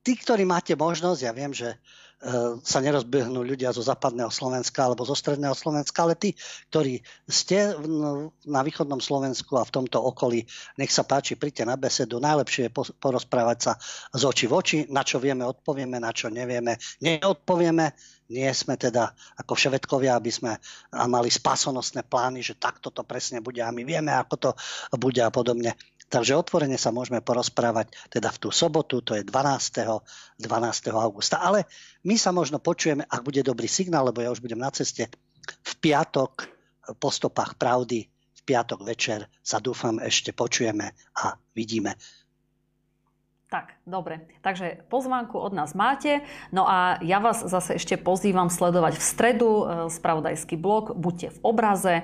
tí, ktorí máte možnosť, ja viem, že uh, sa nerozbehnú ľudia zo západného Slovenska alebo zo stredného Slovenska, ale tí, ktorí ste v, na východnom Slovensku a v tomto okolí, nech sa páči, príďte na besedu. Najlepšie je porozprávať sa z oči v oči, na čo vieme, odpovieme, na čo nevieme, neodpovieme nie sme teda ako všetkovia, aby sme mali spásonosné plány, že takto to presne bude a my vieme, ako to bude a podobne. Takže otvorene sa môžeme porozprávať teda v tú sobotu, to je 12. 12. augusta. Ale my sa možno počujeme, ak bude dobrý signál, lebo ja už budem na ceste, v piatok po stopách pravdy, v piatok večer sa dúfam ešte počujeme a vidíme. Tak, dobre. Takže pozvánku od nás máte. No a ja vás zase ešte pozývam sledovať v stredu e, spravodajský blog. Buďte v obraze.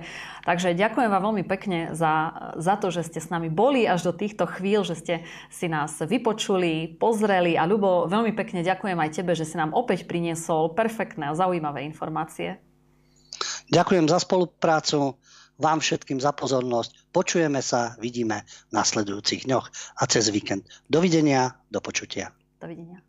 Takže ďakujem vám veľmi pekne za, za to, že ste s nami boli až do týchto chvíľ, že ste si nás vypočuli, pozreli. A Ľubo, veľmi pekne ďakujem aj tebe, že si nám opäť priniesol perfektné a zaujímavé informácie. Ďakujem za spoluprácu vám všetkým za pozornosť. Počujeme sa, vidíme v nasledujúcich dňoch a cez víkend. Dovidenia, do počutia. Dovidenia.